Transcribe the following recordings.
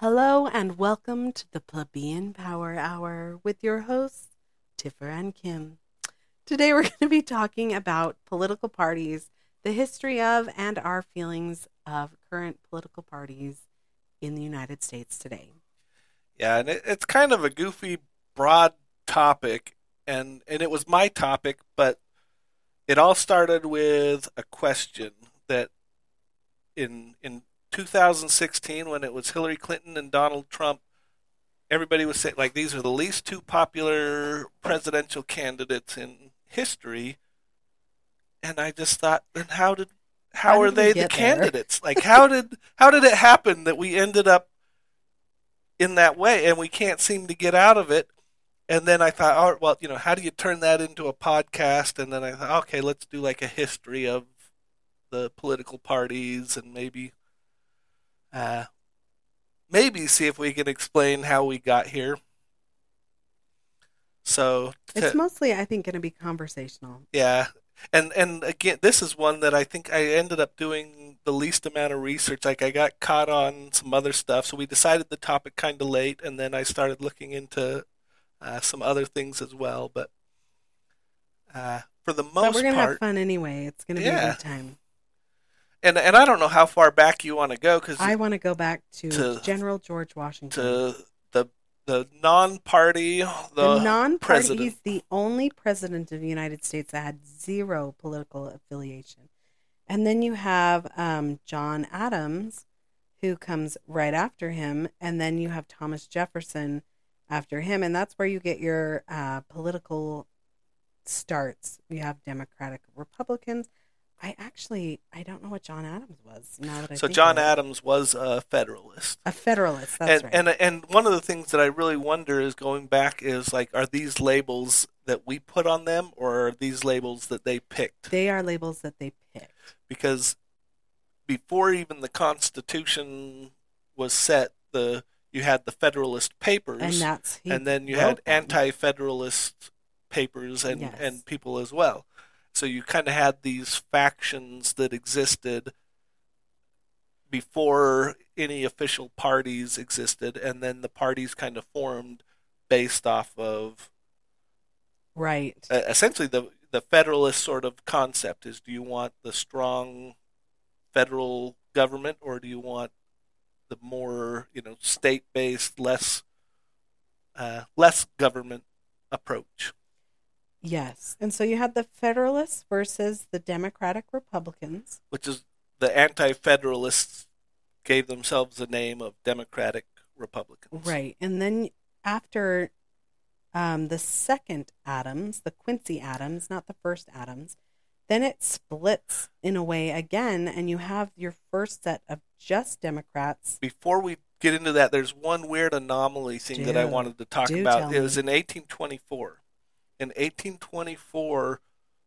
Hello and welcome to the Plebeian Power Hour with your hosts, Tiffer and Kim. Today we're going to be talking about political parties, the history of, and our feelings of current political parties in the United States today. Yeah, and it, it's kind of a goofy, broad topic, and and it was my topic, but it all started with a question that in in 2016 when it was Hillary Clinton and Donald Trump, everybody was saying like these are the least two popular presidential candidates in history, and I just thought, then how did how, How are they the there? candidates? Like how did how did it happen that we ended up in that way and we can't seem to get out of it? And then I thought, oh, well, you know, how do you turn that into a podcast? And then I thought, okay, let's do like a history of the political parties and maybe, uh, maybe see if we can explain how we got here. So, It's mostly, I think, going to be conversational. yeah, and and again, this is one that I think I ended up doing the least amount of research. Like I got caught on some other stuff, so we decided the topic kind of late, and then I started looking into uh, some other things as well. But uh, for the But most we're going to have fun anyway. It's going to be a good time. And and I don't know how far back you want to go because I want to go back to, To- General George Washington. to the the non-party the, the non-party, president. he's the only president of the United States that had zero political affiliation. And then you have um, John Adams, who comes right after him, and then you have Thomas Jefferson after him, and that's where you get your uh, political starts. You have Democratic Republicans. I actually I don't know what John Adams was. Now that I So John. Adams was a Federalist. a Federalist. That's and, right. and and one of the things that I really wonder is going back is like, are these labels that we put on them, or are these labels that they picked? they are labels that they picked. Because before even the Constitution was set, the you had the Federalist Papers, And that's and then you had them. anti-Federalist papers and Yes. and people as well. So you kind of had these factions that existed before any official parties existed, and then the parties kind of formed based off of right. uh, essentially the the federalist sort of concept is: do you want the strong federal government, or do you want the more you know state-based, less uh, less government approach? Yes. And so you had the Federalists versus the Democratic Republicans. which is the anti-federalists gave themselves the name of Democratic Republicans. Right. And then after um, the second Adams, the Quincy Adams, not the first Adams, then it splits in a way again, and you have your first set of just Democrats. Before we get into that, there's one weird anomaly thing that I wanted to talk about. tell It was in 1824. In 1824,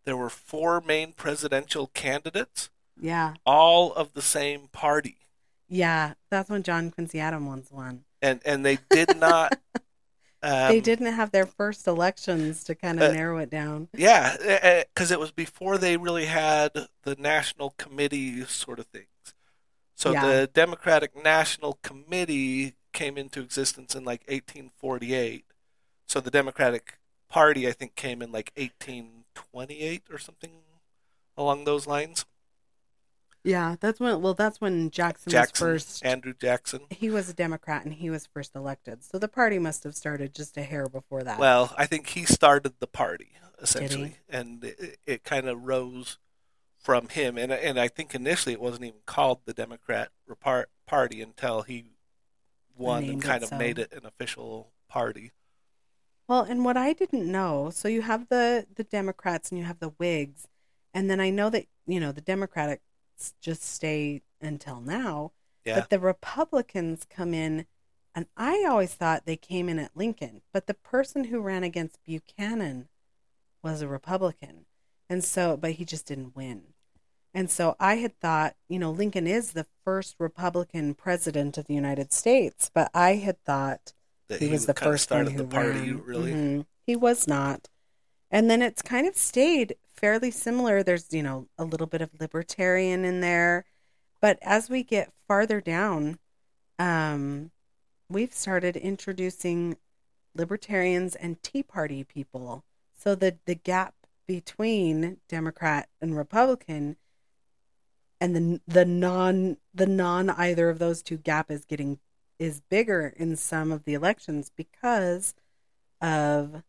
there were four main presidential candidates, Yeah. all of the same party, Yeah. That's when John Quincy Adams won. and and they did not. Um, they didn't have their first elections to kind of uh, narrow it down. Yeah, because it was before they really had the national committee sort of things. So Yeah. the Democratic National Committee came into existence in like 1848. So the Democratic Party, I think, came in like 1828 or something along those lines. Yeah. That's when, well, that's when Jackson, Jackson, was first. Andrew Jackson. he was a Democrat and he was first elected. So the party must have started just a hair before that. Well, I think he started the party essentially, and it, it kind of rose from him. And and I think initially it wasn't even called the Democrat Party until he won and Named kind of so. made it an official party. Well, and what I didn't know, so you have the the Democrats and you have the Whigs, and then I know that you know the Democrats just stay until now, Yeah, but the Republicans come in, and I always thought they came in at Lincoln, but the person who ran against Buchanan was a Republican, and so but he just didn't win. And so I had thought, you know, Lincoln is the first Republican president of the United States, but I had thought that he was the first one who the party. ran. Really, Mhm. He was not. And then it's kind of stayed fairly similar. There's, you know, a little bit of libertarian in there. But as we get farther down, um, we've started introducing libertarians and Tea Party people so that the gap between Democrat and Republican and the the non the non either of those two gap is getting is bigger in some of the elections because of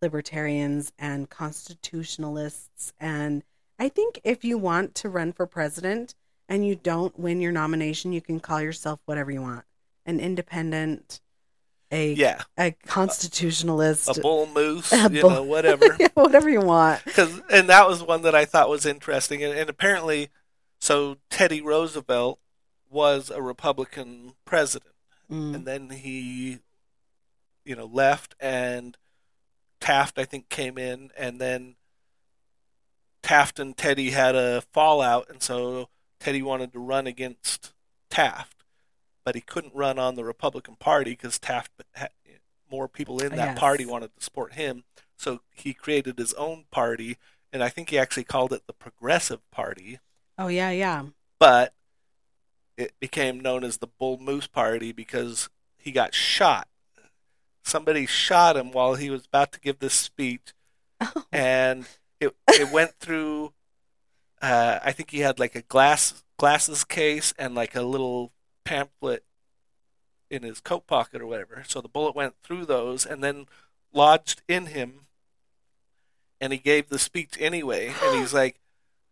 libertarians and constitutionalists and I think if you want to run for president and you don't win your nomination, you can call yourself whatever you want. An independent, a Yeah. a constitutionalist, A bull moose, A you bull- know, whatever. whatever you want. Cause, and that was one that I thought was interesting. And, and apparently, so Teddy Roosevelt was a Republican president. Mm. and then he you know left and Taft I think came in and then Taft and Teddy had a fallout and so Teddy wanted to run against Taft but he couldn't run on the Republican Party because Taft had more people in that Yes. party wanted to support him so he created his own party and I think he actually called it the Progressive Party Oh yeah, yeah. but it became known as the Bull Moose Party because he got shot. Somebody shot him while he was about to give this speech, and it it went through. Uh, I think he had like a glass glasses case and like a little pamphlet in his coat pocket or whatever. So the bullet went through those and then lodged in him, and he gave the speech anyway. And he's like,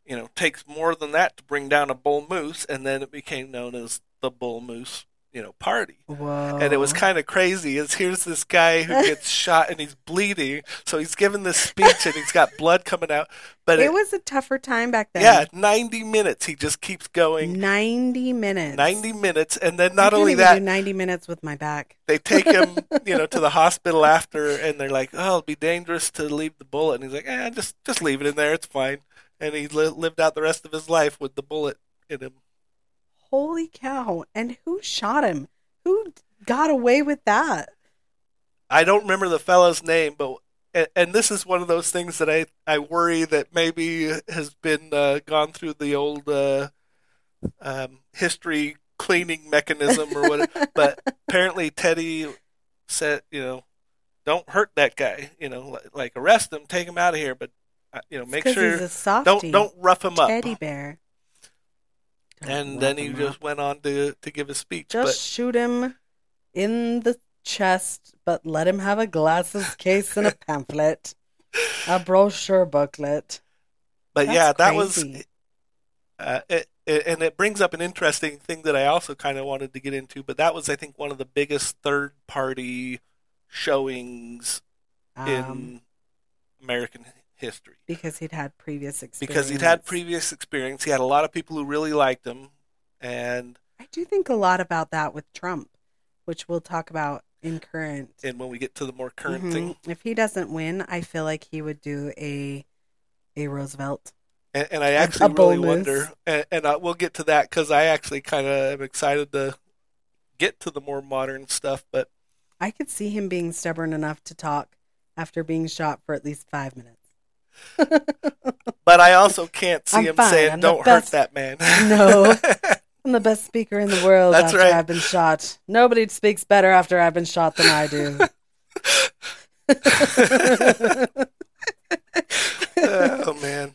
you know, takes more than that to bring down a bull moose, and then it became known as the Bull Moose, you know, party. Whoa. And it was kind of crazy. Is here's this guy who gets shot and he's bleeding, so he's giving this speech and he's got blood coming out. But it it, was a tougher time back then. yeah, ninety minutes. He just keeps going. ninety minutes. Ninety minutes, and then not only that, ninety minutes with my back. they take him, you know, to the hospital after, and they're like, "Oh, it'll be dangerous to leave the bullet," and he's like, "Eh, just just leave it in there. It's fine." And he li- lived out the rest of his life with the bullet in him. Holy cow! And who shot him? Who got away with that? I don't remember the fellow's name, but and, and this is one of those things that I I worry that maybe has been uh, gone through the old uh, um, history cleaning mechanism or whatever. but apparently Teddy said, you know, don't hurt that guy. You know, like, like arrest him, take him out of here, but you know, make sure he's a softie. don't don't rough him up. teddy bear. Don't And then he just up. went on to to give a speech. just shoot him in the chest, but let him have a glasses case and a pamphlet, a brochure booklet. But That's yeah, that was, uh, it, it, and it brings up an interesting thing that I also kind of wanted to get into. But that was, I think, one of the biggest third-party showings Um, in American history because he'd had previous experience. because he'd had previous experience. He had a lot of people who really liked him, and I do think a lot about that with Trump, which we'll talk about in current. and when we get to the more current Mhm. thing, If he doesn't win, I feel like he would do a a Roosevelt. and, and I actually really wonder, and, and I, we'll get to that because I actually kind of am excited to get to the more modern stuff, but. I could see him being stubborn enough to talk after being shot for at least five minutes. But I also can't see I'm him fine. saying, I'm "Don't hurt best." that man." No. I'm the best speaker in the world That's after right. I've been shot. Nobody speaks better after I've been shot than I do. oh man.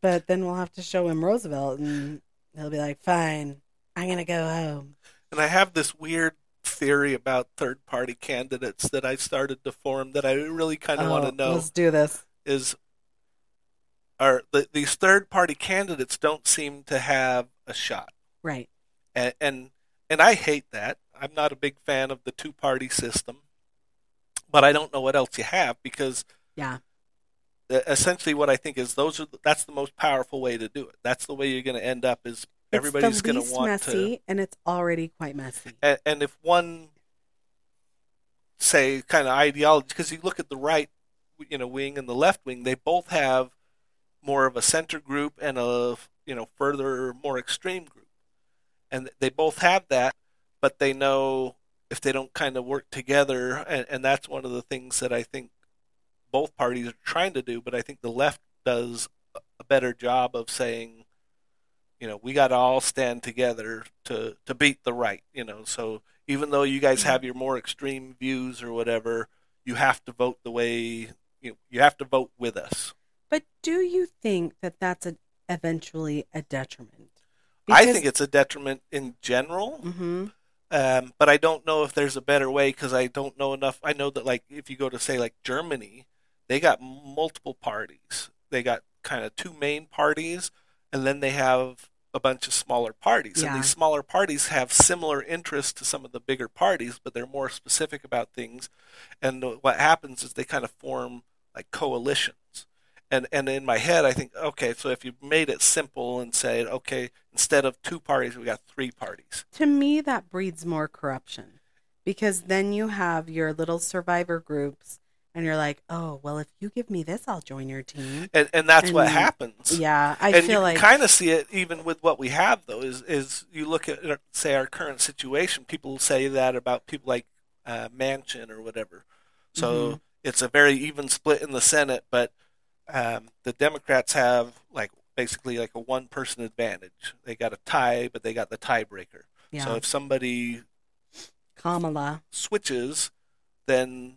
but then we'll have to show him Roosevelt, and he'll be like, "Fine, I'm gonna go home." And I have this weird theory about third-party candidates that I started to form that I really kind of want Oh, to know Let's do this. Is are the, these third-party candidates don't seem to have a shot, Right. and, and and I hate that. I'm not a big fan of the two-party system, but I don't know what else you have because Yeah. essentially what I think is those are that's the most powerful way to do it. That's the way you're going to end up is everybody's going to want messy, to and it's already quite messy. and, and if one say kind of ideology because you look at the right you know wing and the left wing they both have more of a center group and a you know further more extreme group and they both have that but they know if they don't kind of work together and, and that's one of the things that i think both parties are trying to do but i think the left does a better job of saying you know, we got to all stand together to to beat the right. You know, so even though you guys mm-hmm. have your more extreme views or whatever, you have to vote the way you you have to vote with us. But do you think that that's a, eventually a detriment? I think it's a detriment in general. hmm Um, but I don't know if there's a better way because I don't know enough. I know that like if you go to say like Germany, they got multiple parties. They got kind of two main parties, and then they have a bunch of smaller parties. Yeah. And these smaller parties have similar interests to some of the bigger parties, but they're more specific about things. And what happens is they kind of form like coalitions. And and in my head, I think, okay, so if you made it simple and said, okay, instead of two parties, we got three parties. To me, that breeds more corruption because then you have your little survivor groups, and you're like, oh, well, if you give me this, I'll join your team. And and that's what happens. Yeah, I and feel you like kind of see it even with what we have though is is you look at say our current situation people say that about people like uh, Manchin or whatever so Mhm. It's a very even split in the Senate but um, the Democrats have like basically like a one person advantage they got a tie but they got the tiebreaker yeah, so if somebody Kamala. switches then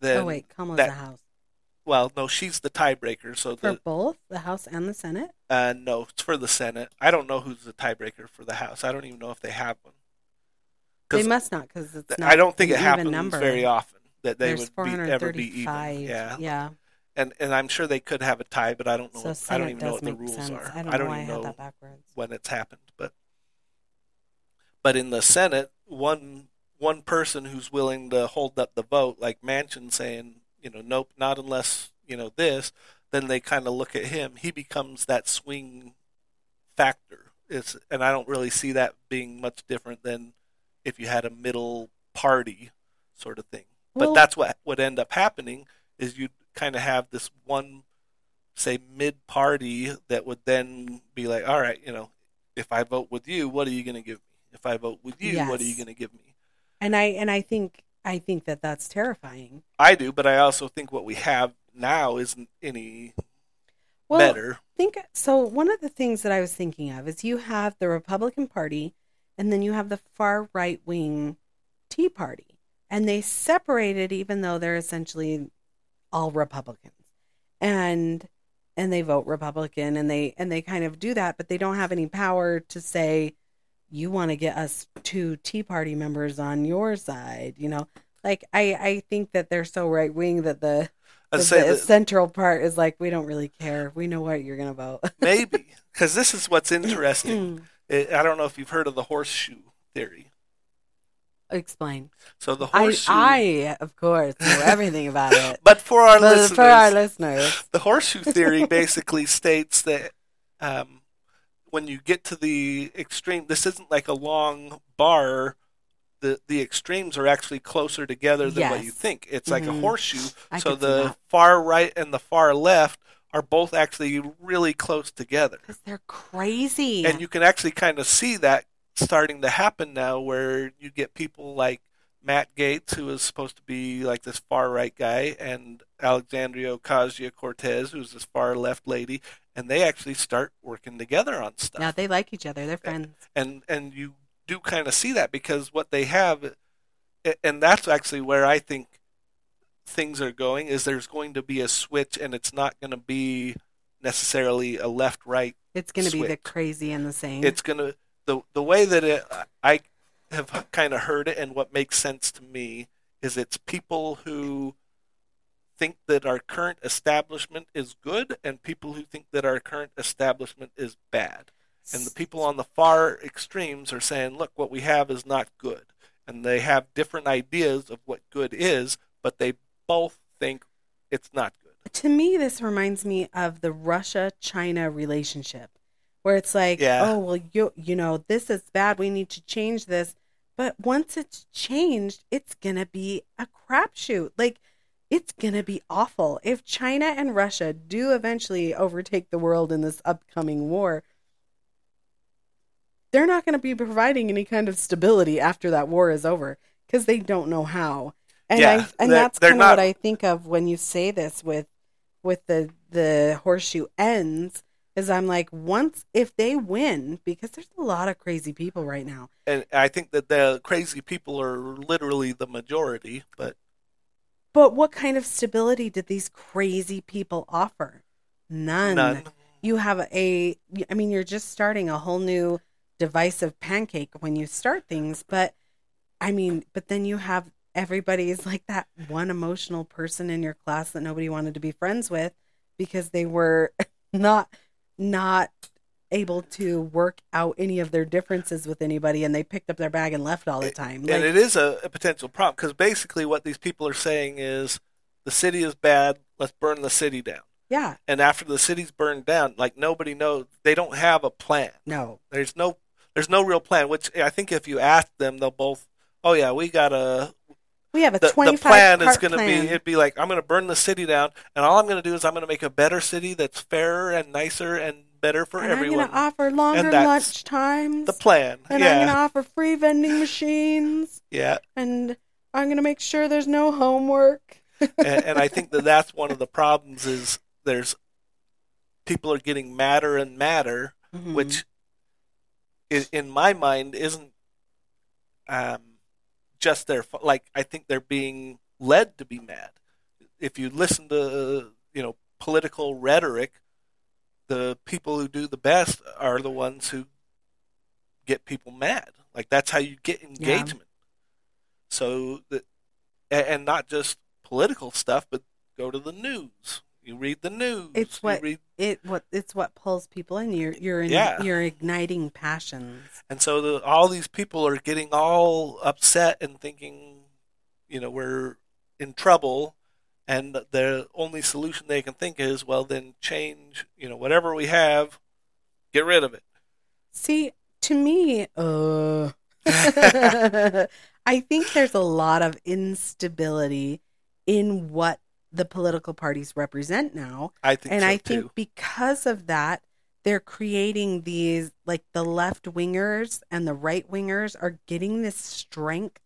then oh wait, Kamala's that- the House well no she's the tiebreaker so for the both the House and the Senate. Uh, no, it's for the Senate. I don't know who's the tiebreaker for the House. I don't even know if they have one. They must not because it's th- not. I don't think it happens number. very often that they There's would be, ever be even. 435. Yeah. yeah. and and I'm sure they could have a tie, but I don't know. So I Senate don't even know what the rules sense. are. I don't, know why I even had know that backwards. when it's happened, but but in the Senate, one one person who's willing to hold up the vote, like Manchin saying, you know, nope, not unless you know this, then they kind of look at him. He becomes that swing factor. It's and I don't really see that being much different than if you had a middle party sort of thing. But that's what would end up happening is you'd kind of have this one say mid party that would then be like, all right, you know, if I vote with you, what are you going to give me? If I vote with you, what are you going to give me? And I and I think I think that that's terrifying. I do, but I also think what we have now isn't any Well, better. think so. One of the things that I was thinking of is you have the Republican Party, and then you have the far right wing Tea Party, and they separated, even though they're essentially all Republicans, and and they vote Republican, and they and they kind of do that, but they don't have any power to say, you want to get us two Tea Party members on your side, you know. Like I, I think that they're so right wing that the the, the central part is like we don't really care. We know what you're gonna vote. maybe because this is what's interesting. I don't know if you've heard of the horseshoe theory. Explain. So the horseshoe, I of course know everything about it. but for our But listeners, for our listeners, the horseshoe theory basically states that um, when you get to the extreme, this isn't like a long bar. The the extremes are actually closer together than what you think. It's like a Mhm. horseshoe. I so the far right and the far left are both actually really close together. because they're crazy. And you can actually kind of see that starting to happen now where you get people like Matt Gaetz, who is supposed to be like this far right guy, and Alexandria Ocasio Cortez, who's this far left lady, and they actually start working together on stuff. yeah, they like each other. They're friends. and and you do kind of see that because what they have, and that's actually where I think things are going is there's going to be a switch, and it's not going to be necessarily a left right It's gonna be the crazy and the same. it's gonna the the way that it I have kind of heard it and what makes sense to me is it's people who think that our current establishment is good and people who think that our current establishment is bad. And the people on the far extremes are saying, look, what we have is not good. And they have different ideas of what good is, but they both think it's not good. to me, this reminds me of the Russia China relationship, where it's like, Yeah. oh well, you you know, this is bad. We need to change this. But once it's changed, it's gonna be a crapshoot. Like it's gonna be awful if China and Russia do eventually overtake the world in this upcoming war. They're not going to be providing any kind of stability after that war is over because they don't know how. And Yeah, I and that's kind of what I think of when you say this with with the the horseshoe ends Is I'm like, once if they win, because there's a lot of crazy people right now. And I think that the crazy people are literally the majority, but But what kind of stability did these crazy people offer? None. none. You have a, I mean, you're just starting a whole new divisive pancake when you start things. But I mean, but then you have everybody's like that one emotional person in your class that nobody wanted to be friends with because they were not not able to work out any of their differences with anybody and they picked up their bag and left all the time. and it is a, a potential problem because basically what these people are saying is the city is bad. Let's burn the city down. yeah, And after the city's burned down, like nobody knows. They don't have a plan. no. There's no there's no real plan. Which I think if you ask them, they'll both. Oh yeah, we got a We have a the, 25 the plan is going to be it'd be like I'm going to burn the city down, and all I'm going to do is I'm going to make a better city that's fairer and nicer and better for everyone. and I'm going to offer longer lunch times. the plan, and I'm going to offer free vending machines. yeah, And I'm going to make sure there's no homework. and, and I think that that's one of the problems is there's people are getting madder and madder, Mhm. which in, in my mind isn't um, just their like I think they're being led to be mad. If you listen to you know political rhetoric, the people who do the best are the ones who get people mad. Like that's how you get engagement. So that and not just political stuff, but go to the news. You read the news. It's You what- read it what it's what pulls people in. You're you're in, Yeah. you're igniting passions. And so the, all these people are getting all upset and thinking, you know, we're in trouble. And the only solution they can think is, well, then change, you know, whatever we have, get rid of it. See, to me, uh I think there's a lot of instability in what the political parties represent now. I think and so I too. think because of that, they're creating these like the left wingers and the right wingers are getting this strength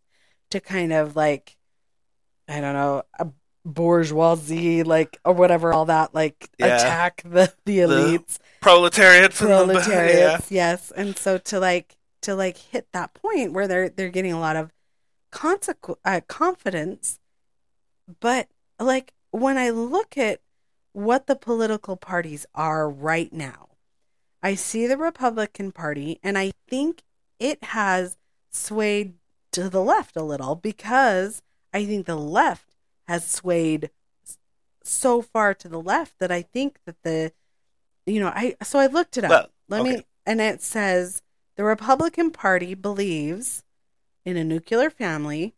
to kind of like I don't know a bourgeoisie like or whatever all that like Yeah. attack the the The elites Proletariats, and the- proletariats yes and so to like to like hit that point where they're they're getting a lot of consequ- uh, confidence but like when i look at what the political parties are right now i see the republican party and i think it has swayed to the left a little because i think the left has swayed so far to the left that i think that the you know i so i looked it up Well, let okay. me and it says the republican party believes in a nuclear family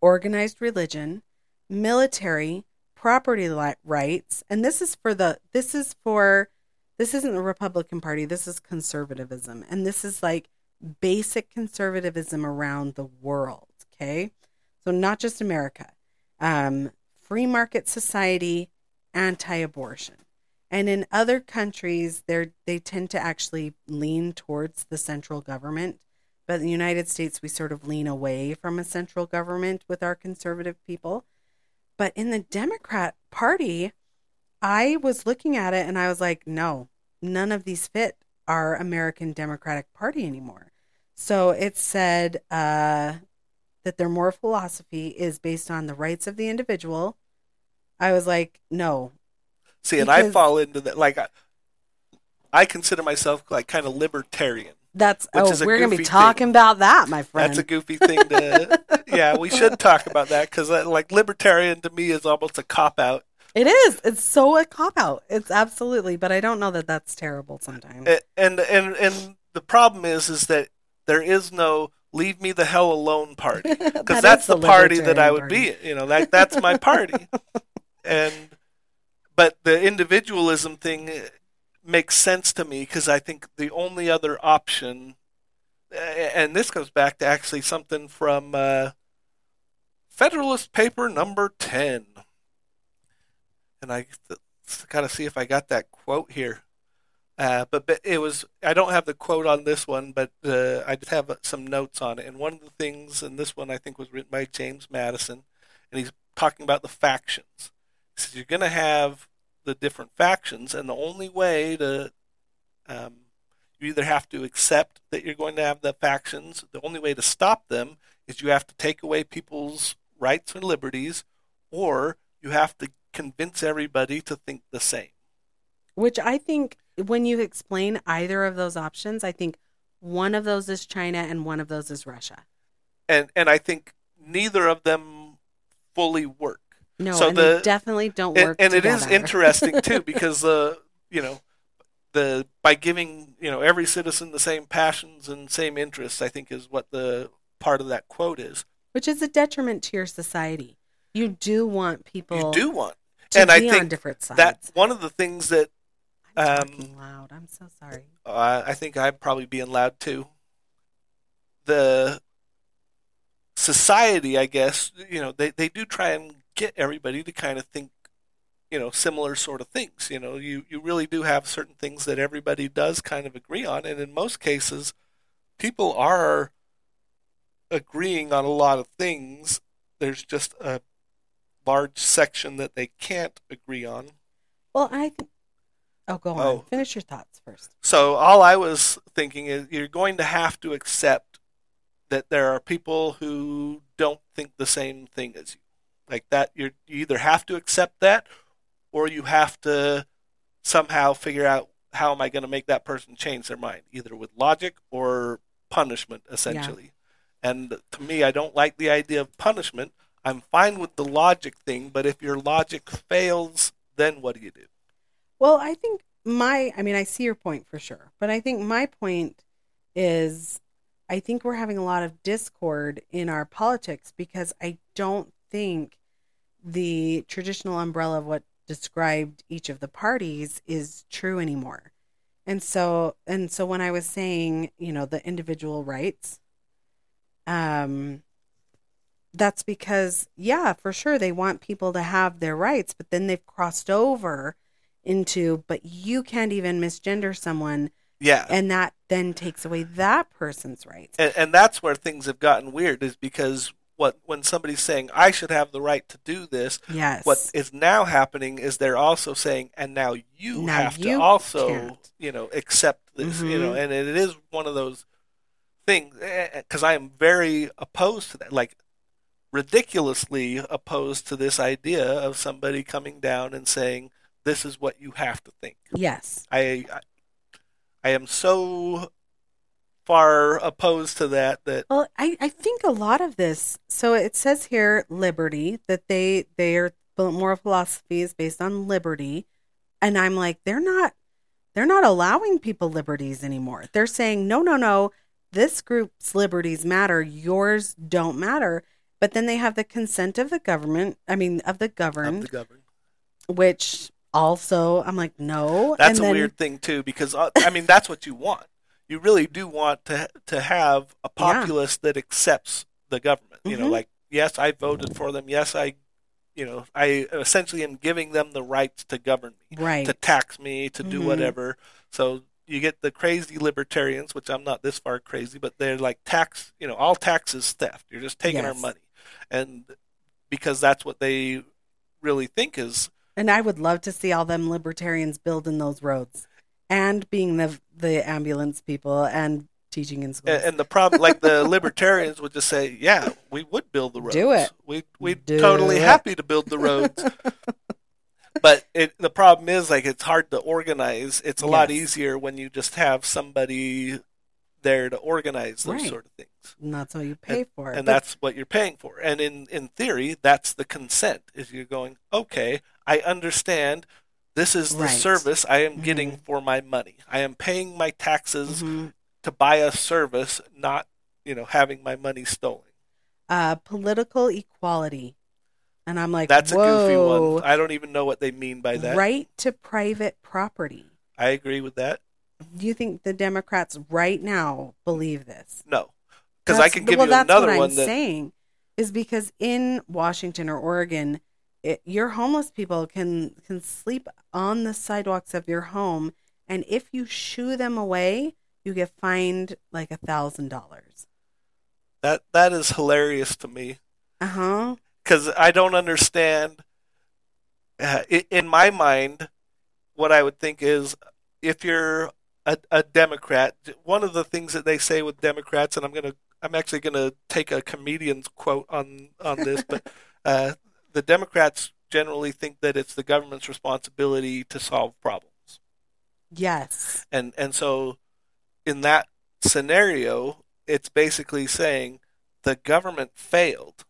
organized religion military property rights and this is for the this is for this isn't the republican party this is conservatism and this is like basic conservatism around the world okay? So not just america. Um, free market society anti-abortion. And in other countries they they tend to actually lean towards the central government but in the united states we sort of lean away from a central government with our conservative people but in the democrat party i was looking at it and i was like no none of these fit our american democratic party anymore so it said uh, that their moral philosophy is based on the rights of the individual i was like no See, and I fall into that. Like, I, I consider myself like kind of libertarian. That's Which oh, we're gonna be talking thing. about that, my friend. That's a goofy thing to. yeah, we should talk about that because, uh, like, libertarian to me is almost a cop out. it is. It's so a cop out. It's absolutely, but I don't know that that's terrible sometimes. And and and the problem is is that there is no leave me the hell alone party because is that's the party that I would party. be. You know, that that's my party. and but the individualism thing makes sense to me because I think the only other option, and this goes back to actually something from uh, Federalist Paper Number Ten, and I got to see if I got that quote here. Uh, but, but it was I don't have the quote on this one, but uh, I just have some notes on it. And one of the things, and this one I think was written by James Madison, and he's talking about the factions. He says you're going to have the different factions, and the only way to Um, you either have to accept that you're going to have the factions. The only way to stop them is you have to take away people's rights and liberties, or you have to convince everybody to think the same. Which I think when you explain either of those options, I think one of those is China and one of those is Russia. And and I think neither of them fully work. No, So and the- they definitely don't and, work. and it is interesting too because uh, you know the by giving you know every citizen the same passions and same interests i think is what the part of that quote is which is a detriment to your society. You do want people you do want to and i be on think different sides. that one of the things that I'm um, loud. I'm so sorry. uh, i think i'm probably being loud too the society i guess you know they, they do try and get everybody to kind of think you know similar sort of things you know you you really do have certain things that everybody does kind of agree on and in most cases people are agreeing on a lot of things there's just a large section that they can't agree on Well, I. Th- oh, go on. Oh. Finish your thoughts first. so all i was thinking is you're going to have to accept that there are people who don't think the same thing as you like that you're, you either have to accept that or you have to somehow figure out how am I going to make that person change their mind, either with logic or punishment, essentially. And to me, I don't like the idea of punishment. I'm fine with the logic thing, but if your logic fails, then what do you do? Well, I think my, I mean, I see your point for sure, but I think my point is I think we're having a lot of discord in our politics because I don't think the traditional umbrella of what described each of the parties is true anymore. And so, and so when I was saying, you know, the individual rights, um, that's because, yeah, for sure, they want people to have their rights, but then they've crossed over into, but you can't even misgender someone, Yeah. and that then takes away that person's rights. and, and that's where things have gotten weird is because what when somebody's saying I should have the right to do this, Yes. what is now happening is they're also saying, and now you Now have you to also, can't. you know, accept this, you Mhm. know, and it is one of those things because I am very opposed to that, like ridiculously opposed to this idea of somebody coming down and saying this is what you have to think. yes. I, I, I am so far opposed to that that Well, I, I think a lot of this. So it says here liberty that they their moral philosophy is based on liberty, and I'm like they're not they're not allowing people liberties anymore. They're saying no no no this group's liberties matter yours don't matter. But then they have the consent of the government. I mean of the of governed, the government. which also I'm like no. That's and a then- weird thing too, because uh, I mean that's what you want. You really do want to to have a Yeah. populace that accepts the government. You know, Mhm. like yes, I voted for them. Yes, I, you know, I essentially am giving them the rights to govern me, right. to tax me, to do Mhm. whatever. So you get the crazy libertarians, which I'm not this far crazy, but they're like tax. You know, all tax is theft. You're just taking our money, and because that's what they really think is And I would love to see all them libertarians building those roads and being the the ambulance people and teaching in schools. And, and the problem, like the libertarians would just say, "Yeah, we would build the roads. Do it. We we totally it." happy to build the roads." but it the problem is like it's hard to organize. It's a lot easier when you just have somebody there to organize those Right. sort of things. and that's what you pay for. And But- that's what you're paying for. And in in theory, that's the consent. Is you're going, "Okay, I understand this is the Right. service I am getting Mhm. for my money. I am paying my taxes Mhm. to buy a service, not you know having my money stolen. uh, political equality, and I'm like, That's a goofy one. I don't even know what they mean by that. right to private property. I agree with that. Do you think the Democrats right now believe this? No, because I can give well, you that's another what one I'm that saying is because in Washington or Oregon, it, your homeless people can can sleep on the sidewalks of your home, and if you shoo them away, you get fined like a thousand dollars. that that is hilarious to me Uh huh. because I don't understand. Uh, in my mind, what I would think is if you're a, a Democrat, one of the things that they say with Democrats, and I'm gonna I'm actually gonna take a comedian's quote on on this, but uh, the Democrats generally think that it's the government's responsibility to solve problems. Yes. And and so in that scenario, it's basically saying the government failed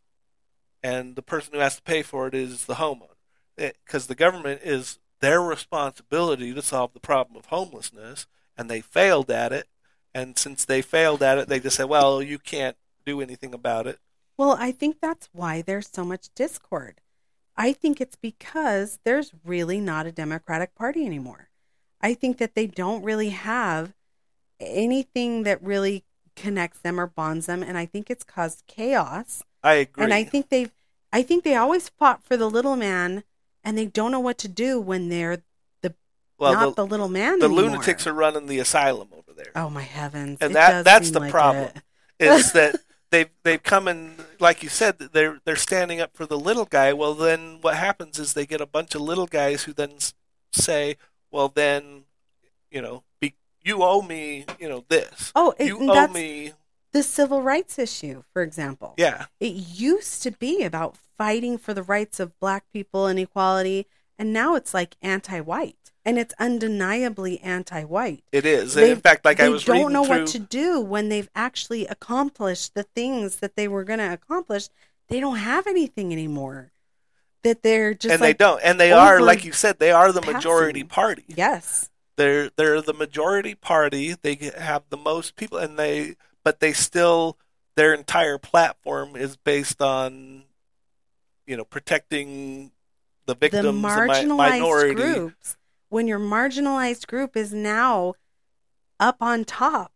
and the person who has to pay for it is the homeowner. Eh, because the government is their responsibility to solve the problem of homelessness, and they failed at it. And since they failed at it, they just said, well, you can't do anything about it. Well, I think that's why there's so much discord. I think it's because there's really not a Democratic Party anymore. I think that they don't really have anything that really connects them or bonds them, and I think it's caused chaos. I agree. And I think they've, I think they always fought for the little man, and they don't know what to do when they're the well, not the, the, little man. the anymore. lunatics are running the asylum over there, Oh my heavens! and It that that's the problem. is that they've they've come and like you said they're they're standing up for the little guy. Well, then what happens is they get a bunch of little guys who then say, "Well, then, you know, be, you owe me, you know, this. Oh, it, you owe me, the civil rights issue, for example. yeah, It used to be about fighting for the rights of black people and equality, and now it's like anti-white, and it's undeniably anti-white. it is. They- in fact, like I was don't know through, what to do when they've actually accomplished the things that they were going to accomplish. They don't have anything anymore. That they're just and like they don't, and they are, like you said, they are the majority party. yes, They're they're the majority party. They have the most people, and they but they still their entire platform is based on you know protecting the the victims, the, marginalized minority. groups. When your marginalized group is now up on top,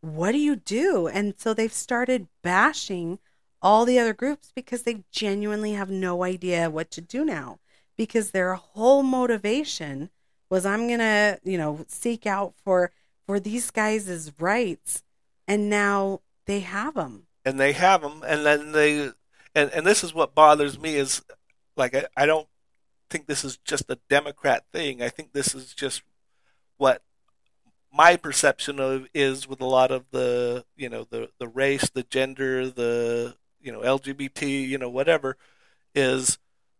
what do you do? And so they've started bashing all the other groups because they genuinely have no idea what to do now. Because their whole motivation was, I'm gonna, you know, seek out for for these guys' rights, and now they have them. and they have them, and then they and and this is what bothers me is like I, I don't think this is just a Democrat thing. I think this is just what my perception of is with a lot of the you know the the race, the gender, the you know LGBT, you know whatever is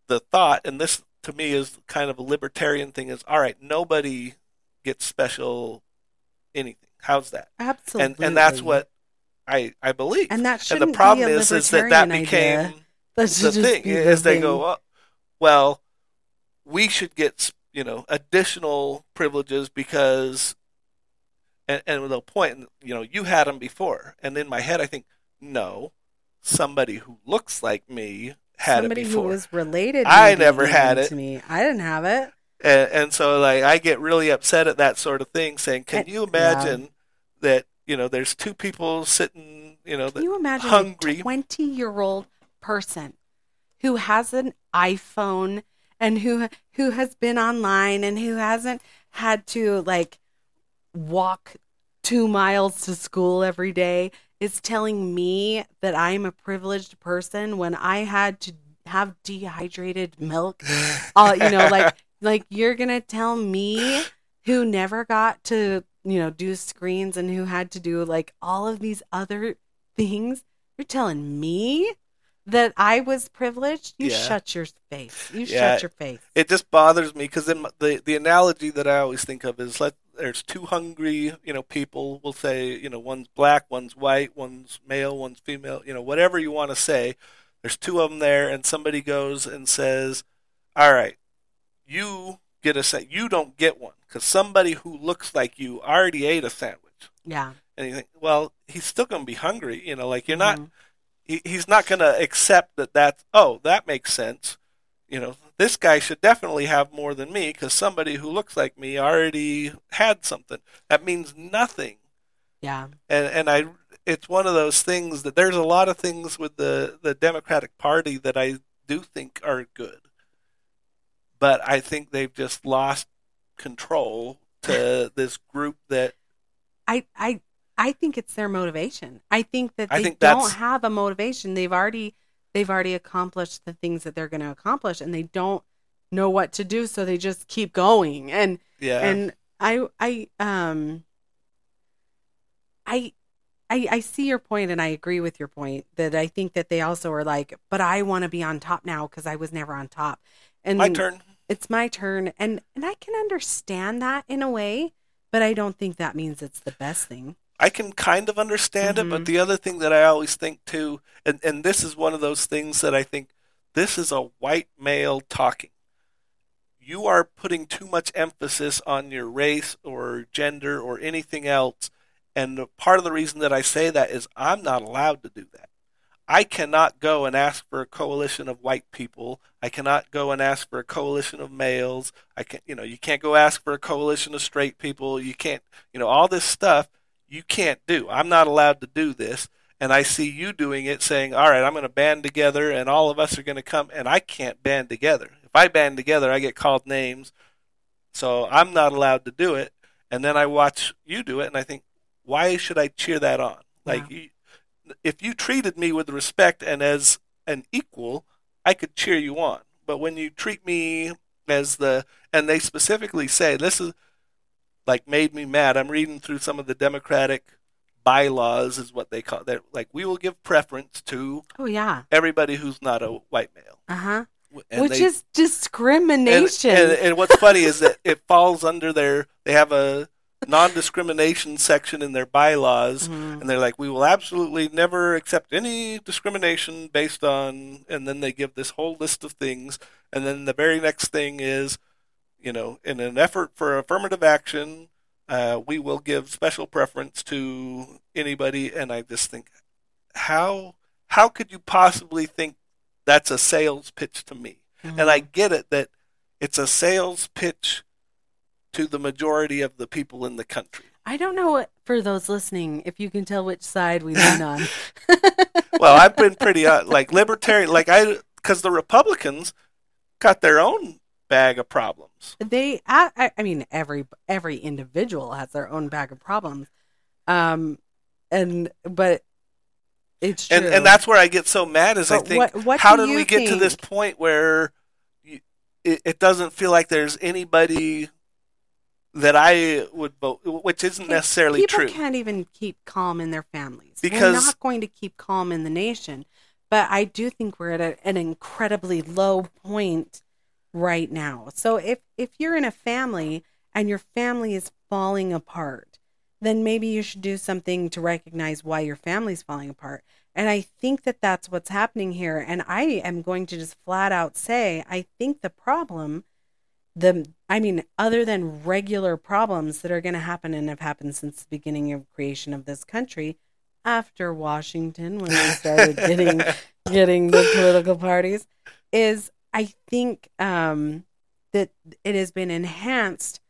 the thought, and this to me is kind of a libertarian thing. Is all right, nobody gets special anything. How's that? Absolutely, And and that's what I I believe. And that shouldn't the problem be a is, is that that became the just thing. the Is they thing. go, "Oh, well, we should get you know additional privileges because, and, and they'll point, you know, you had them before, and in my head I think, no, somebody who looks like me had somebody it who before, was related. I never had it. To me, I didn't have it. and, and so like I get really upset at that sort of thing, saying, can And- you imagine that you know there's two people sitting, you know, Can that you imagine hungry. a twenty-year-old person who has an iPhone and who who has been online and who hasn't had to like walk two miles to school every day is telling me that I'm a privileged person when I had to have dehydrated milk. Uh, you know, like like you're gonna tell me who never got to you know do screens and who had to do like all of these other things. You're telling me that I was privileged. You Yeah. shut your face. You Yeah. shut your face. it just bothers me because the the analogy that I always think of is let there's two hungry you know people. We'll say you know one's black, one's white, one's male, one's female. You know whatever you want to say. There's two of them there, and somebody goes and says, "All right, you get a set. you don't get one because somebody who looks like you already ate a sandwich." Yeah. And you think, well, he's still going to be hungry. You know, like you're not Mhm. He, he's not going to accept that that's oh that makes sense. You know this guy should definitely have more than me because somebody who looks like me already had something. That means nothing. Yeah. and and i it's one of those things that there's a lot of things with the the democratic party that i do think are good. But i think they've just lost control to this group that I I I think it's their motivation. I think that they think don't have a motivation. They've already they've already accomplished the things that they're going to accomplish and they don't know what to do so they just keep going. And yeah and I I um I I I see your point and I agree with your point that I think that they also are like, but I want to be on top now because I was never on top. And My turn. It's my turn and and I can understand that in a way, but I don't think that means it's the best thing. I can kind of understand it, but Mhm. the other thing that I always think too, and, and this is one of those things that I think this is a white male talking. You are putting too much emphasis on your race or gender or anything else. And part of the reason that I say that is I'm not allowed to do that. I cannot go and ask for a coalition of white people. I cannot go and ask for a coalition of males. I can you know, you can't go ask for a coalition of straight people. You can't, you know, all this stuff you can't do. I'm not allowed to do this. And I see you doing it saying, all right, I'm going to band together and all of us are going to come. And I can't band together. If I band together, I get called names. So I'm not allowed to do it. And then I watch you do it and I think, why should I cheer that on? Like, you, if you treated me with respect and as an equal, I could cheer you on. But when you treat me as the, and they specifically say, this is, like made me mad. I'm reading through some of the Democratic bylaws, is what they call that. Like we will give preference to Oh yeah. everybody who's not a white male, Uh-huh. And Which they- is discrimination. and, and what's funny is that it falls under their. They have a non-discrimination section in their bylaws, Mhm. and they're like, we will absolutely never accept any discrimination based on. And then they give this whole list of things, and then the very next thing is, you know, in an effort for affirmative action, uh, we will give special preference to anybody. And I just think, how how could you possibly think that's a sales pitch to me? Mhm. And I get it that it's a sales pitch to the majority of the people in the country. I don't know what, for those listening if you can tell which side we lean on. Well, I've been pretty uh, like libertarian, like I because the Republicans got their own bag of problems. they I, I mean every every individual has their own bag of problems. Um and but it's true. and and that's where I get so mad is I think what- what how did we get to this point where you, it, it doesn't feel like there's anybody that I would vote, which isn't necessarily people true. can't even keep calm in their families. Because we're not going to keep calm in the nation. But i do think we're at a, an incredibly low point right now. So if if you're in a family and your family is falling apart then maybe you should do something to recognize why your family's falling apart. And i think that that's what's happening here. And i am going to just flat out say i think the problem the I mean, other than regular problems that are going to happen and have happened since the beginning of creation of this country, after Washington, when we started getting getting the political parties, is I think um, that it has been enhanced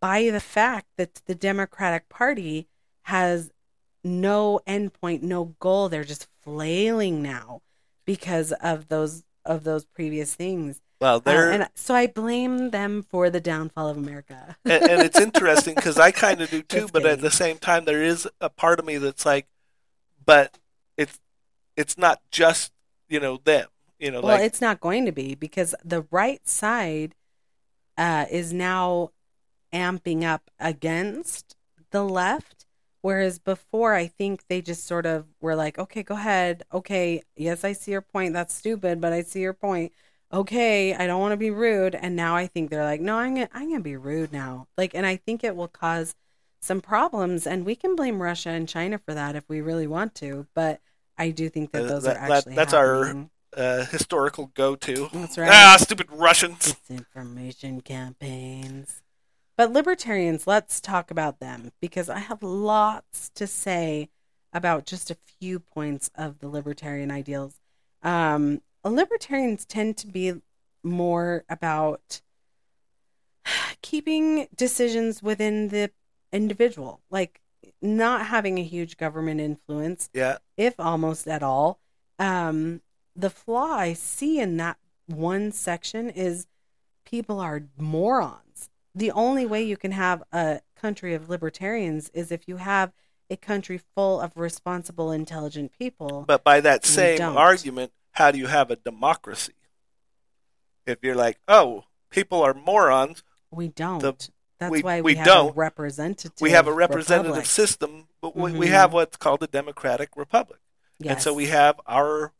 by the fact that the Democratic Party has no endpoint, no goal. They're just flailing now because of those of those previous things. well, Uh, and so I blame them for the downfall of America. and, and it's interesting because I kind of do too, but at the same time, there is a part of me that's like, but it's it's not just you know them, you know, well, like it's not going to be because the right side uh, is now amping up against the left, whereas before I think they just sort of were like, "Okay, go ahead. Okay, yes, I see your point. That's stupid, but I see your point." Okay, I don't want to be rude, and now I think they're like, "No, I'm gonna, I'm gonna be rude now." Like, and I think it will cause some problems, and we can blame Russia and China for that if we really want to, but. I do think that Uh, those that- are that- actually that's our- happening. Uh, historical go-to. That's right. Ah, stupid Russians. disinformation campaigns. But libertarians, let's talk about them because I have lots to say about just a few points of the libertarian ideals. Um, libertarians tend to be more about keeping decisions within the individual, like not having a huge government influence Yeah, if almost at all. Um, the flaw I see in that one section is people are morons. The only way you can have a country of libertarians is if you have a country full of responsible, intelligent people. but by that same argument, how do you have a democracy? If you're like, oh, people are morons, we don't. the- That's we, why we we, have don't. a representative. we have a representative republic. system, but we, we Mhm. have what's called a democratic republic. And so we have our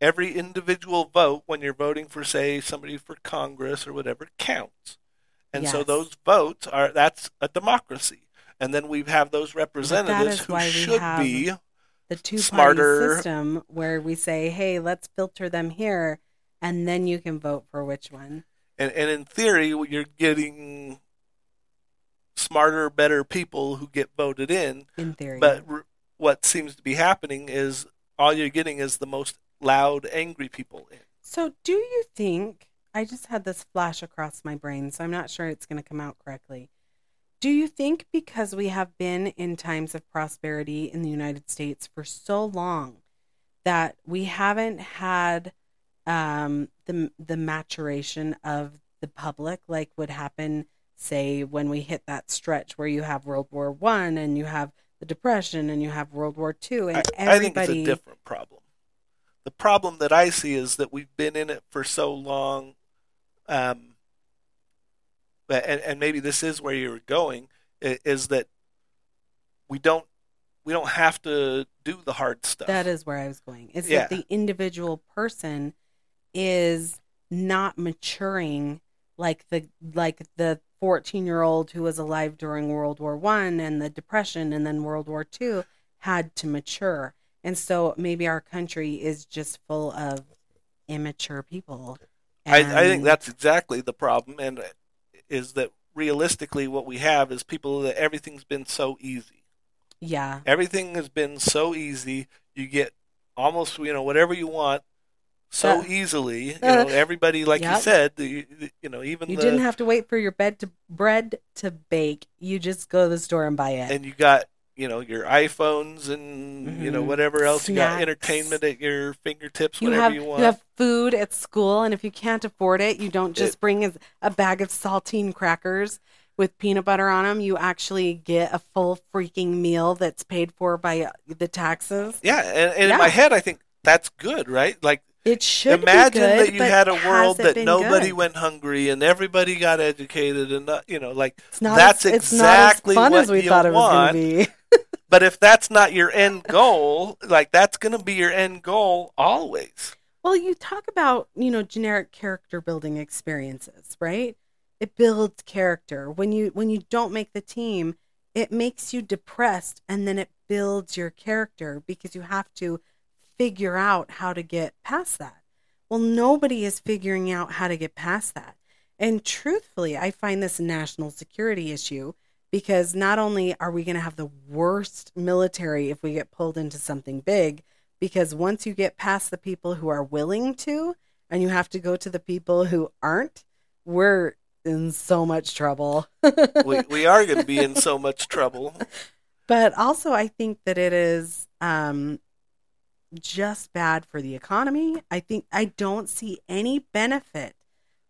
every individual vote when you're voting for say somebody for Congress or whatever counts. And so those votes are that's a democracy. And then we have those representatives who should be the two smarter- system where we say, hey, let's filter them here, and then you can vote for which one. and, and in theory you're getting smarter better people who get voted in In theory, but r- what seems to be happening is all you're getting is the most loud angry people in so do you think? I just had this flash across my brain, so I'm not sure it's going to come out correctly. Do you think because we have been in times of prosperity in the United States for so long that we haven't had um, the the maturation of the public like would happen, say, when we hit that stretch where you have World War One and you have the Depression and you have World War Two and I, everybody. I think it's a different problem the problem that i see is that we've been in it for so long um, and, and maybe this is where you're going is that we don't we don't have to do the hard stuff That is where I was going. Is Yeah. that the individual person is not maturing like the like the 14 year old who was alive during World War One and the Depression and then World War Two had to mature. And so maybe our country is just full of immature people. I, I think that's exactly the problem, and is that realistically what we have is people that everything's been so easy. yeah. Everything has been so easy. You get almost you know whatever you want so Uh, easily. You know everybody like you said. The, the- you know even You the didn't have to wait for your bed to bread to bake. You just go to the store and buy it. and you got you know your iPhones and you know Mhm. whatever else you got entertainment at your fingertips whatever you have you want. you, have food at school and if you can't afford it you don't just bring a, bag of saltine crackers with peanut butter on them you actually get a full freaking meal that's paid for by uh, the taxes yeah, and, and Yeah. in my head I think that's good, right? Like it should imagine be good, that you had a world that nobody good? went hungry and everybody got educated and not, you know like not that's exactly not as fun what as we you thought it was want. But if that's not your end goal like that's going to be your end goal always Well, you talk about, you know, generic character building experiences, right? It builds character. When you when you don't make the team, it makes you depressed and then it builds your character because you have to figure out how to get past that. Well, nobody is figuring out how to get past that. And truthfully, I find this a national security issue because not only are we going to have the worst military if we get pulled into something big, because once you get past the people who are willing to and you have to go to the people who aren't, we're in so much trouble. we, we are going to be in so much trouble but also, I think that it is um, just bad for the economy. I think I don't see any benefit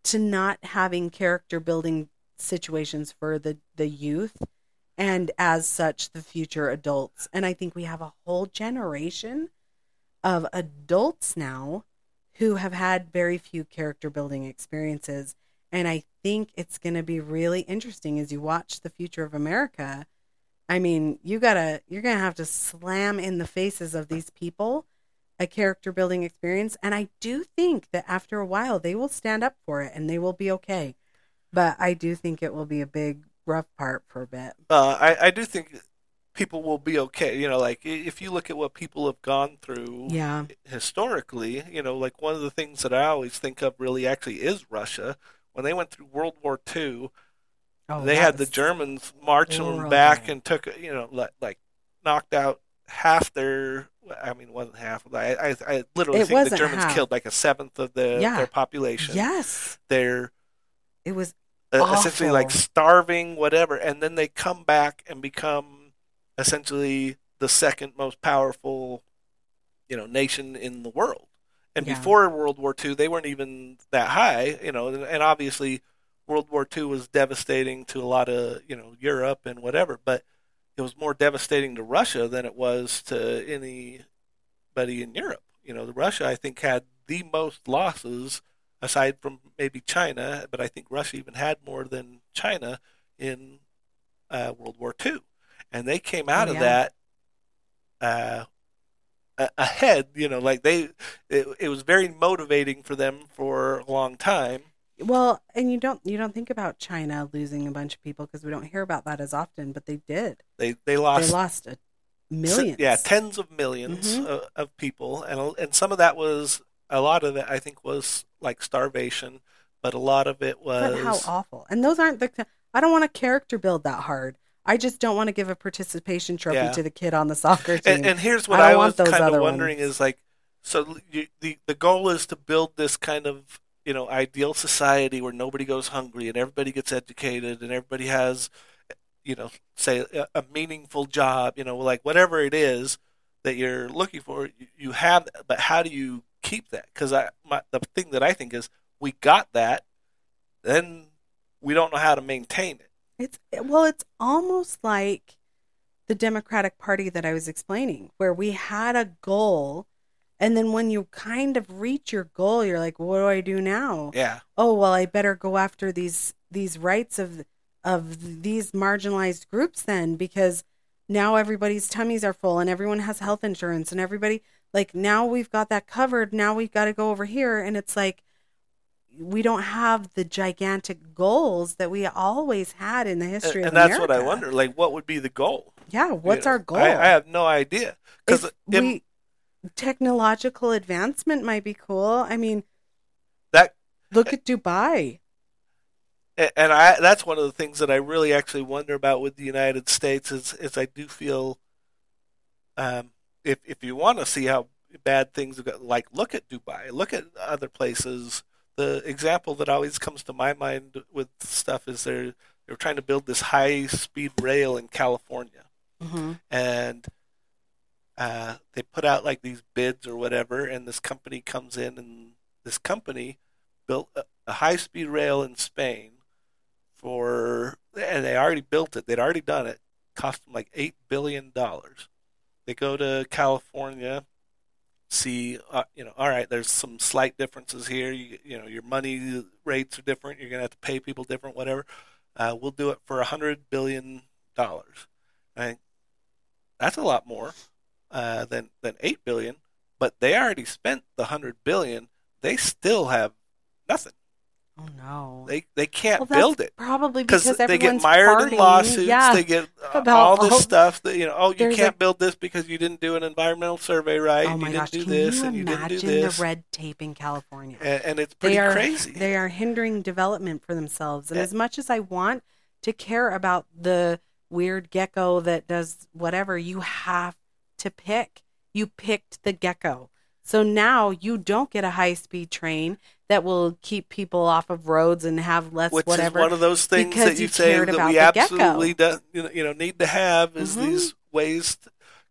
to not having character building situations for the, the youth and as such the future adults. And I think we have a whole generation of adults now who have had very few character building experiences. And I think it's going to be really interesting as you watch the future of America. I mean, you gotta, you're gonna have to slam in the faces of these people a character building experience. And I do think that after a while, they will stand up for it and they will be okay. But I do think it will be a big, rough part for a bit. uh, I, I do think people will be okay you know like if you look at what people have gone through Yeah. historically you know like one of the things that i always think of really actually is russia when they went through world war ii Oh, they had the Germans marching them back and took you know like, like knocked out half their I mean it wasn't half I I, I literally It think the Germans half. killed like a seventh of the, Yeah. their population. Yes. They're It was uh, essentially like starving whatever and then they come back and become essentially the second most powerful you know nation in the world. And Yeah. before World War II they weren't even that high, you know, and, and obviously World War II was devastating to a lot of you know Europe and whatever, but it was more devastating to Russia than it was to anybody in Europe. You know, the Russia I think had the most losses aside from maybe China, but I think Russia even had more than China in uh, World War II, and they came out Oh, of that uh, ahead. You know, like they, it, it was very motivating for them for a long time. Well, and you don't you don't think about China losing a bunch of people because we don't hear about that as often, but they did. They they lost They lost a millions. yeah tens of 1000000s Mhm. of, of people, and and some of that was a lot of it. I think was like starvation, but a lot of it was But how awful! And those aren't the. I don't want to character build that hard. I just don't want to give a participation trophy Yeah. to the kid on the soccer team. And, and here's what I I, was kind of wondering ones. is like, so you, the the goal is to build this kind of you know ideal society where nobody goes hungry and everybody gets educated and everybody has you know say a, a meaningful job you know like whatever it is that you're looking for you, you have but how do you keep that. Because I my, the thing that I think is we got that then we don't know how to maintain it. It's well, it's almost like the Democratic Party that I was explaining, where we had a goal, and then when you kind of reach your goal, you're like, "What do I do now?" yeah. Oh, well, I better go after these these rights of of these marginalized groups then, because now everybody's tummies are full and everyone has health insurance and everybody like now we've got that covered. Now we've got to go over here, and it's like we don't have the gigantic goals that we always had in the history and, of and that's what I wonder like what would be the goal Yeah, what's You know, our goal? I, I have no idea because we technological advancement might be cool. I mean, that look at Dubai. and I that's one of the things that I really actually wonder about with the United States is is I do feel um, if if you want to see how bad things have got, like look at Dubai, look at other places. The example that always comes to my mind with stuff is they're they're trying to build this high speed rail in California. hmm and uh, they put out like these bids or whatever, and this company comes in, and this company built a, a high-speed rail in Spain for, and they already built it. They'd already done it. Cost them like eight billion dollars. They go to California, see, uh, you know, all right, there's some slight differences here. You, you know, your money rates are different. You're gonna have to pay people different, whatever. Uh, we'll do it for a hundred billion dollars. I that's a lot more uh, than than eight billion. But they already spent the hundred billion. They still have nothing. Oh no. They they can't Well, build it Probably because they get mired farting. in lawsuits. Yeah. They get uh, all this all- stuff that you know. Oh, you There's can't a- build this because you didn't do an environmental survey right. oh my you gosh! didn't Can do this you and you didn't do imagine this. the red tape in California? and, and it's pretty they are crazy. they are hindering development for themselves. And Yeah. as much as I want to care about the weird gecko that does whatever, you have to pick. You picked the gecko. So now you don't get a high speed train that will keep people off of roads and have less Which whatever. is one of those things that you, you say that we absolutely do, you, know, need to have is Mhm. these ways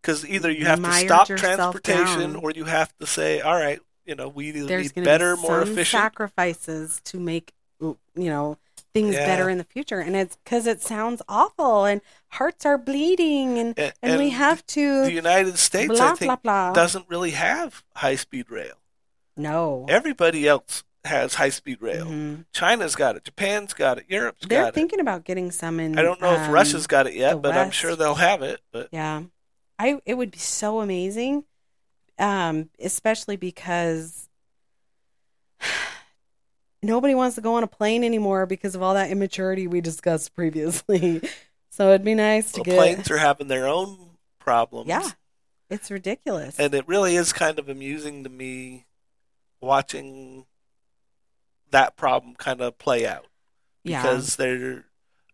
because either you have to stop transportation down. or you have to say, all right, you know, we need better, be more efficient. sacrifices to make you know things Yeah. better in the future, and it's because it sounds awful and hearts are bleeding, and A- and, we have to the United States, blah I think, blah blah. doesn't really have high speed rail. no, Everybody else has high speed rail. Mhm. China's got it. Japan's got it. Europe's they're got thinking about getting some in. I don't know if um, Russia's got it yet, but I'm sure they'll have it. But Yeah, I it would be so amazing, um, especially because nobody wants to go on a plane anymore because of all that immaturity we discussed previously. so it'd be nice to the get. planes are having their own problems. Yeah, it's ridiculous. And it really is kind of amusing to me watching that problem kind of play out yeah, because they're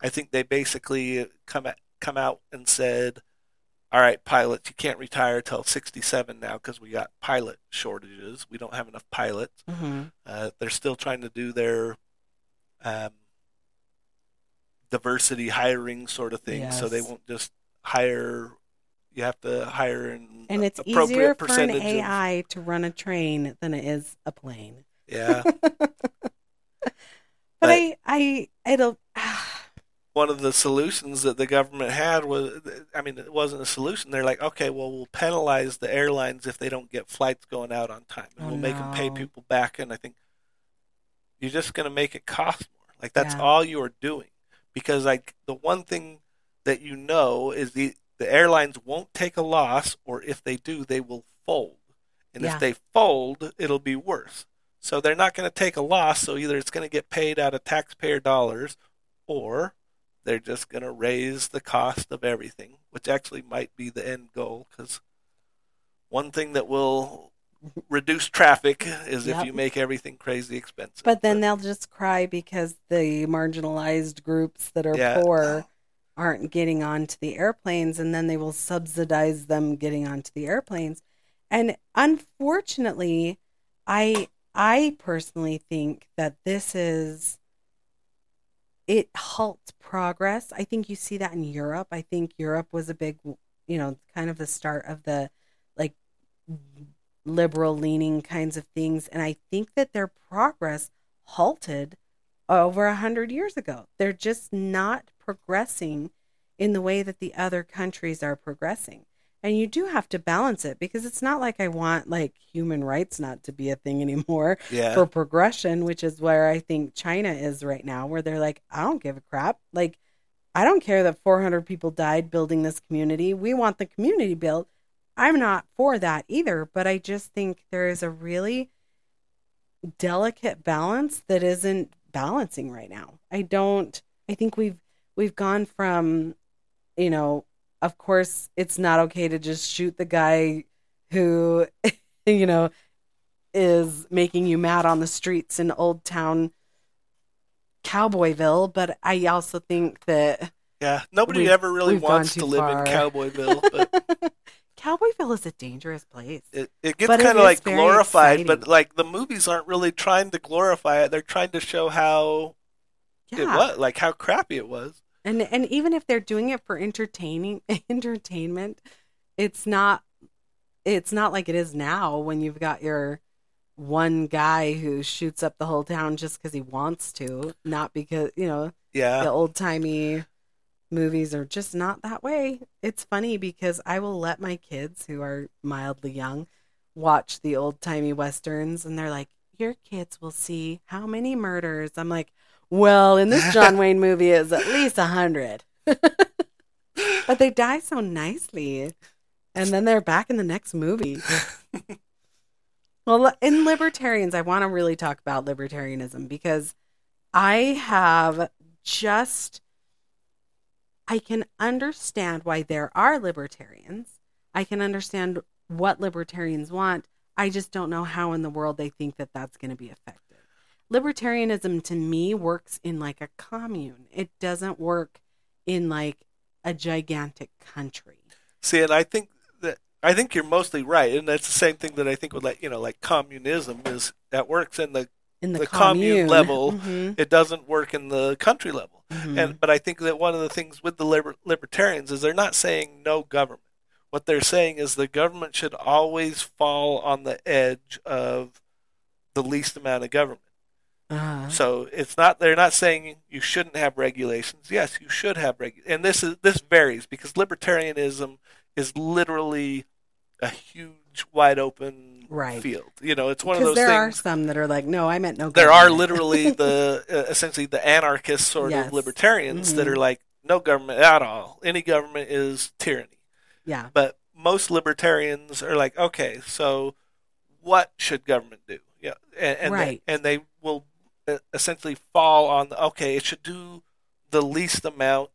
I think they basically come at, come out and said, "All right, pilots, you can't retire till 67 now because we got pilot shortages. We don't have enough pilots." Mhm. Uh, they're still trying to do their um, diversity hiring sort of thing, so they won't just hire. You have to hire an and it's appropriate easier for an percentage of- AI to run a train than it is a plane. yeah, But But- I, I, it'll. One of the solutions that the government had was, I mean, it wasn't a solution. They're like, okay, well, we'll penalize the airlines if they don't get flights going out on time, and Oh, we'll make them pay people back. And I think you're just going to make it cost more. Like that's Yeah. all you are doing because like the one thing that you know is the the airlines won't take a loss, or if they do, they will fold. And Yeah. if they fold, it'll be worse. So they're not going to take a loss. So either it's going to get paid out of taxpayer dollars, or they're just going to raise the cost of everything, which actually might be the end goal. Because one thing that will reduce traffic is Yep. if you make everything crazy expensive. But then they'll just cry because the marginalized groups that are Yeah. poor aren't getting onto the airplanes, and then they will subsidize them getting onto the airplanes. And unfortunately, I I personally think that this is it halts progress. I think you see that in Europe. I think Europe was a big, you know, kind of the start of the like liberal leaning kinds of things, and I think that their progress halted over a hundred years ago. They're just not progressing in the way that the other countries are progressing. And you do have to balance it because it's not like I want like human rights not to be a thing anymore yeah, for progression, which is where I think China is right now, where they're like, I don't give a crap. Like, I don't care that 400 people died building this community. We want the community built. I'm not for that either, but I just think there is a really delicate balance that isn't balancing right now. I don't I think we've we've gone from you know, of course it's not okay to just shoot the guy who you know is making you mad on the streets in Old Town Cowboyville, but I also think that yeah. Nobody we've- ever really wants to live far. in Cowboyville, but Cowboyville is a dangerous place. it, it gets kind of like glorified. But like the movies aren't really trying to glorify it; they're trying to show how it was, like how crappy it was. And and even if they're doing it for entertaining entertainment, it's not it's not like it is now when you've got your one guy who shoots up the whole town just because he wants to, not because you know Yeah, the old timey movies are just not that way. It's funny because I will let my kids who are mildly young watch the old timey westerns and they're like, Your kids will see how many murders. I'm like, Well, in this John Wayne movie is at least a hundred. but they die so nicely. And then they're back in the next movie. Well, in libertarians, I want to really talk about libertarianism because I have just, I can understand why there are libertarians. I can understand what libertarians want. I just don't know how in the world they think that that's going to be effective. Libertarianism to me works in like a commune, it doesn't work in like a gigantic country. See, and I think that I think you're mostly right, and that's the same thing that I think with like you know like communism is that works in the In the, The commune commune level, Mhm, it doesn't work in the country level. mhm. And but I think that one of the things with the liber- libertarians is they're not saying no government. What they're saying is the government should always fall on the edge of the least amount of government. Uh-huh. So it's not they're not saying you shouldn't have regulations. Yes, you should have reg. And this is this varies because libertarianism is literally a huge, wide open Right. field. You know, it's one of those there are some that are like, no, I meant no. there are literally the uh, essentially the anarchist sort Yes. of libertarians that Mhm. are like no government at all. Any government is tyranny. yeah, But most libertarians are like, okay, so what should government do? Yeah, and and, Right. they, and they will essentially fall on the, okay, it should do the least amount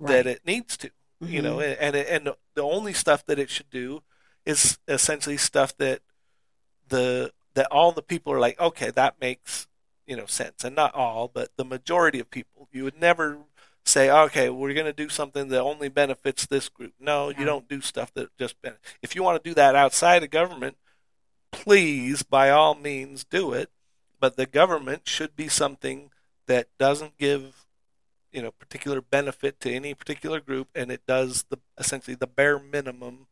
that it needs to. You know, Mhm. and and the only stuff that it should do is essentially stuff that the that all the people are like, okay, that makes you know sense, and not all, but the majority of people. You would never say, okay, we're going to do something that only benefits this group. No, Yeah. you don't do stuff that just ben- if you want to do that outside of government, please by all means do it. But the government should be something that doesn't give you know particular benefit to any particular group, and it does the essentially the bare minimum.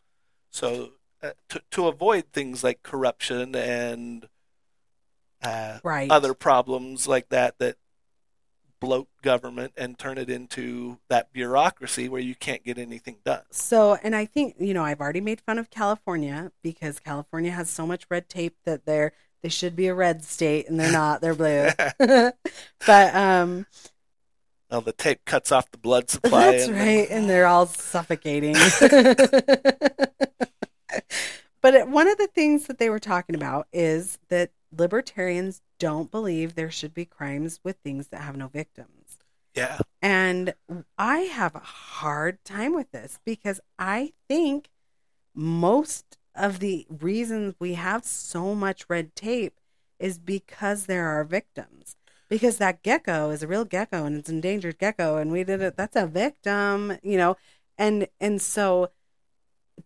So uh, to to avoid things like corruption and uh, right. other problems like that that bloat government and turn it into that bureaucracy where you can't get anything done. So, and I think you know, I've already made fun of California because California has so much red tape that they're they should be a red state and they're not. They're blue. but um, Well, the tape cuts off the blood supply. That's and right, and they're all suffocating. but one of the things that they were talking about is that libertarians don't believe there should be crimes with things that have no victims. Yeah. And I have a hard time with this because I think most of the reasons we have so much red tape is because there are victims. Because that gecko is a real gecko and it's an endangered gecko and we did it that's a victim, you know. And and so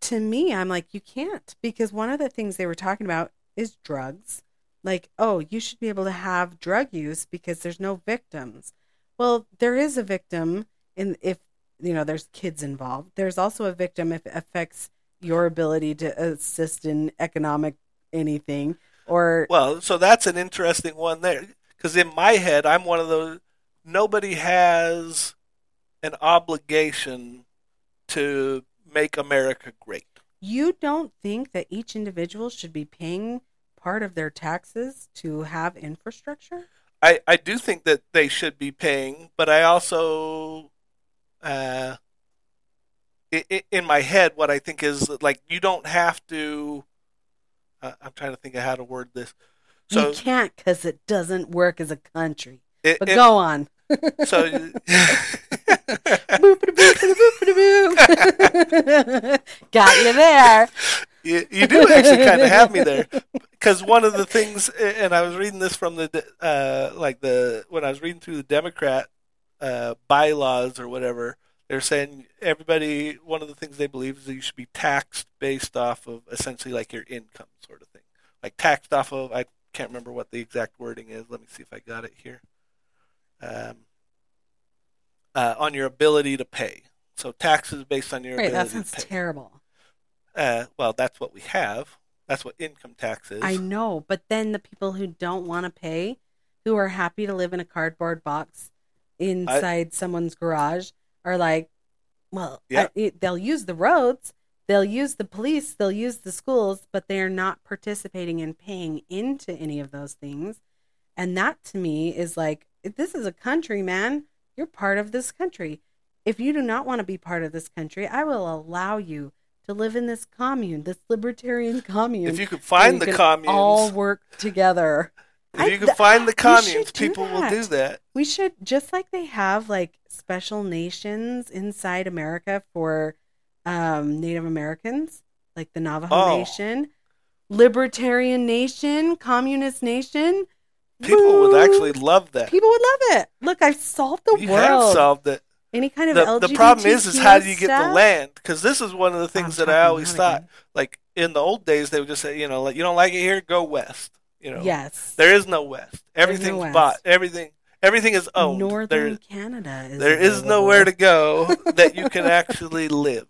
to me I'm like you can't because one of the things they were talking about is drugs. Like, oh, you should be able to have drug use because there's no victims. Well, there is a victim in if you know there's kids involved. There's also a victim if it affects your ability to assist in economic anything or Well, so that's an interesting one there. Because in my head, I'm one of those. Nobody has an obligation to make America great. you don't think that each individual should be paying part of their taxes to have infrastructure? I, I do think that they should be paying, but I also, uh, in my head, what I think is like you don't have to. Uh, I'm trying to think of how to word this. So you can't because it doesn't work as a country. it, But it- go on. so. Got you there. you, you do actually kind of have me there because one of the things and i was reading this from the uh like the when i was reading through the democrat uh bylaws or whatever they're saying everybody one of the things they believe is that you should be taxed based off of essentially like your income sort of thing like taxed off of i can't remember what the exact wording is let me see if i got it here um uh, on your ability to pay so taxes based on your Right, that ability sounds to pay terrible. uh, well, that's what we have. That's what income tax is. I know, but then the people who don't want to pay, who are happy to live in a cardboard box inside someone's garage, are like, well, Yeah. I- they'll use the roads, they'll use the police, they'll use the schools, but they are not participating in paying into any of those things. And that to me is like, this is a country, man. You're part of this country. If you do not want to be part of this country, I will allow you to live in this commune, this libertarian commune. if you could find the commune, all work together. If I- you can find the communes, people will do that. We should just like they have like special nations inside America for um, Native Americans, like the Navajo Oh. Nation, Libertarian Nation, Communist Nation. People would actually love that. People would love it. Look, I've solved the you world. have solved it. Any kind of The, the problem is, is how do you get the land? Because this is one of the I'm things that I always thought. again. Like in the old days, they would just say, you know, like you don't like it here, go west. You know, Yes. there is no west. There's no Everything's west. bought. Everything, everything is owned. Northern there, Canada is there is nowhere to go that you can actually live.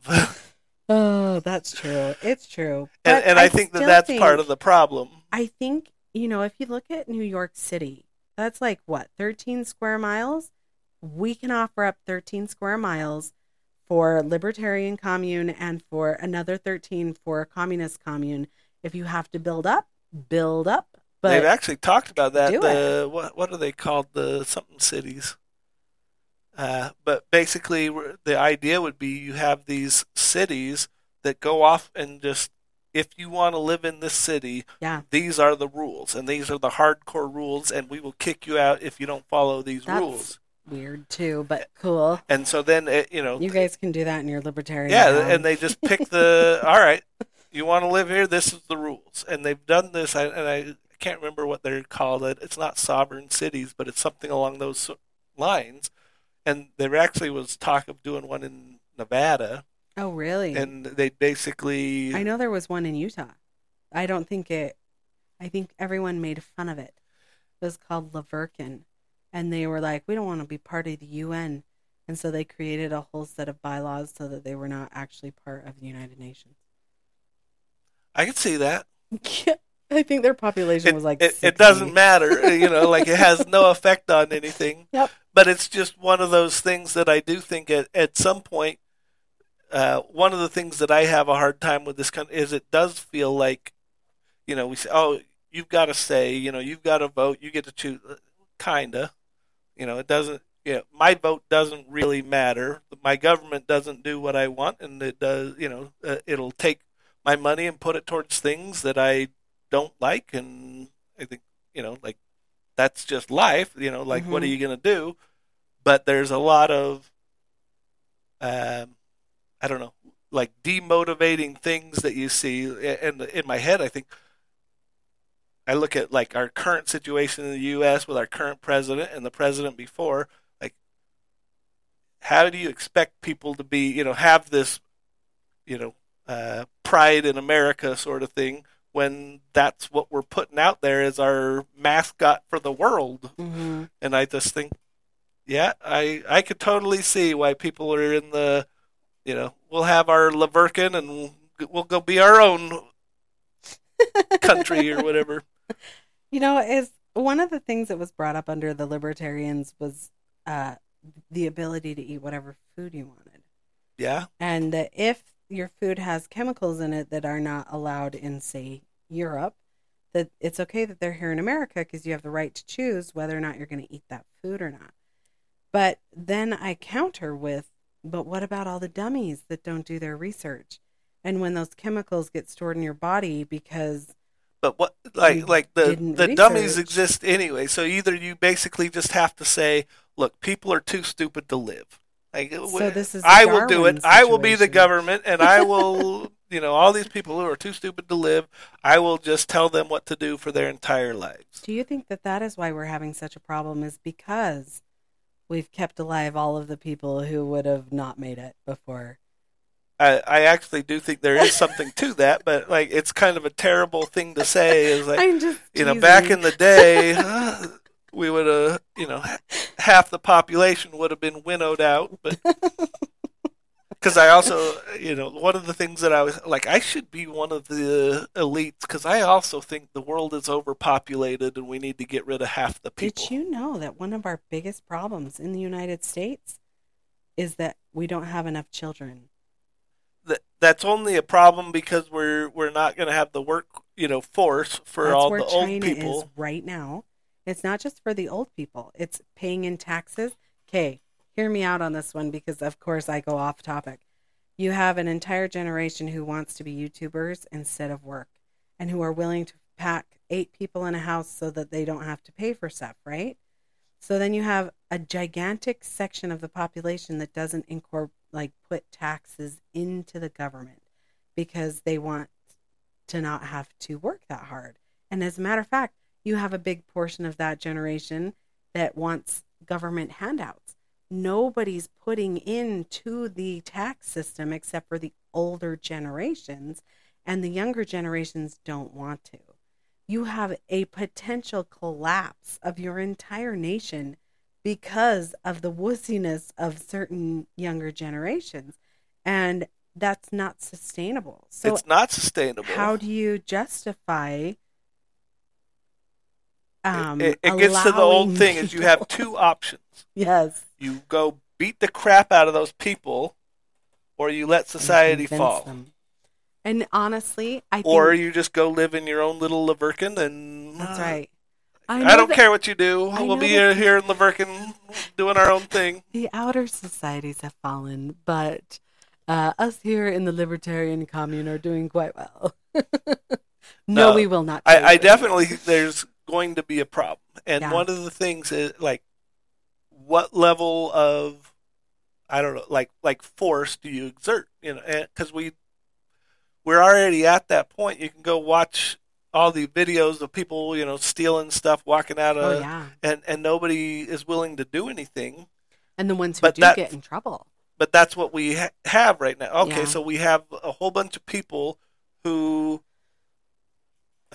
Oh, that's true. It's true. and But and I, think that that's think- part of the problem. I think, you know, if you look at New York City, that's like what, 13 square miles? We can offer up 13 square miles for libertarian commune and for another 13 for a communist commune. If you have to build up, build up. They've actually talked about that. The what what are they called? The something cities. Uh, but basically, the idea would be you have these cities that go off and just if you want to live in this city, yeah, these are the rules, and these are the hardcore rules, and we will kick you out if you don't follow these That's- rules. weird too, but cool. And so then, it, you know, You guys can do that in your libertarian. yeah, and they just pick the all right. You want to live here? This is the rules, and they've done this. I, and I can't remember what they're called. It it's not sovereign cities, but it's something along those lines. And there actually was talk of doing one in Nevada, Oh, really? and they basically I know there was one in Utah. I don't think it. I think everyone made fun of it. It was called La Verkin, and they were like, "We don't want to be part of the UN," and so they created a whole set of bylaws so that they were not actually part of the United Nations. I could see that. I think their population It, was like it, 60. it doesn't matter, you know, like it has no effect on anything. Yep. But it's just one of those things that I do think at, at some point, uh, one of the things that I have a hard time with this country is it does feel like, you know, we say, oh, you've got to say, you know, you've got to vote, you get to choose, kinda, you know, it doesn't. you know, my vote doesn't really matter. My government doesn't do what I want, and it does. You know, uh, it'll take my money and put it towards things that I don't like, and I think you know, like that's just life. You know, like what are Mhm. you gonna do? But there's a lot of, um, I don't know, like demotivating things that you see. And in my head, I think I look at like our current situation in the U.S. with our current president and the president before. Like, how do you expect people to be, you know, have this, you know, uh, pride in America sort of thing when that's what we're putting out there as our mascot for the world? hmm And I just think, yeah, I I could totally see why people are in the, you know, we'll have our Leverkin and we'll go be our own country or whatever. You know, is one of the things that was brought up under the libertarians was uh, the ability to eat whatever food you wanted, Yeah, and if your food has chemicals in it that are not allowed in, say, Europe, that it's okay that they're here in America because you have the right to choose whether or not you're going to eat that food or not. But then I counter with, but what about all the dummies that don't do their research? And when those chemicals get stored in your body because but what like like the the dummies exist anyway. So either you basically just have to say, look, people are too stupid to live. Like, So this is I will do it. I will be the government, and I will, you know, all these people who are too stupid to live. I will just tell them what to do for their entire lives. Do you think that that is why we're having such a problem? Is because we've kept alive all of the people who would have not made it before? I, I actually do think there is something to that, but like it's kind of a terrible thing to say. Is like I'm just you know, back in the day, we would have, you know, half the population would have been winnowed out. But because I also, you know, one of the things that I was like, I should be one of the elites because I also think the world is overpopulated and we need to get rid of half the people. Did you know that one of our biggest problems in the United States is that we don't have enough children? That that's only a problem because we're we're not going to have the work, you know, force for That's all the old people. right now. It's not just for the old people. It's paying in taxes. Okay, hear me out on this one because of course I go off topic. You have an entire generation who wants to be YouTubers instead of work and who are willing to pack eight people in a house so that they don't have to pay for stuff, right? So then you have a gigantic section of the population that doesn't incorporate like put taxes into the government because they want to not have to work that hard. And as a matter of fact, you have a big portion of that generation that wants government handouts. Nobody's putting into the tax system except for the older generations, and the younger generations don't want to. You have a potential collapse of your entire nation because of the wussiness of certain younger generations. And that's not sustainable. So, it's not sustainable. how do you justify um it, it gets to the old thing: is you have two options. yes you go beat the crap out of those people, or you let society convince fall, them. and honestly i think or you just go live in your own little Leverkin and that's uh, right I, know don't that care what you do. I we'll be that- here in Leverkin doing our own thing. the outer societies have fallen but uh, us here in the libertarian commune are doing quite well no, No, we will not I, I definitely there's going to be a problem, and Yeah. one of the things is like, what level of, I don't know, like like force do you exert? You know, because we we're already at that point. You can go watch all the videos of people, you know, stealing stuff, walking out oh, of, oh yeah and and nobody is willing to do anything. and the ones who But do that- get in trouble But that's what we ha- have right now. Okay, Yeah. so we have a whole bunch of people who.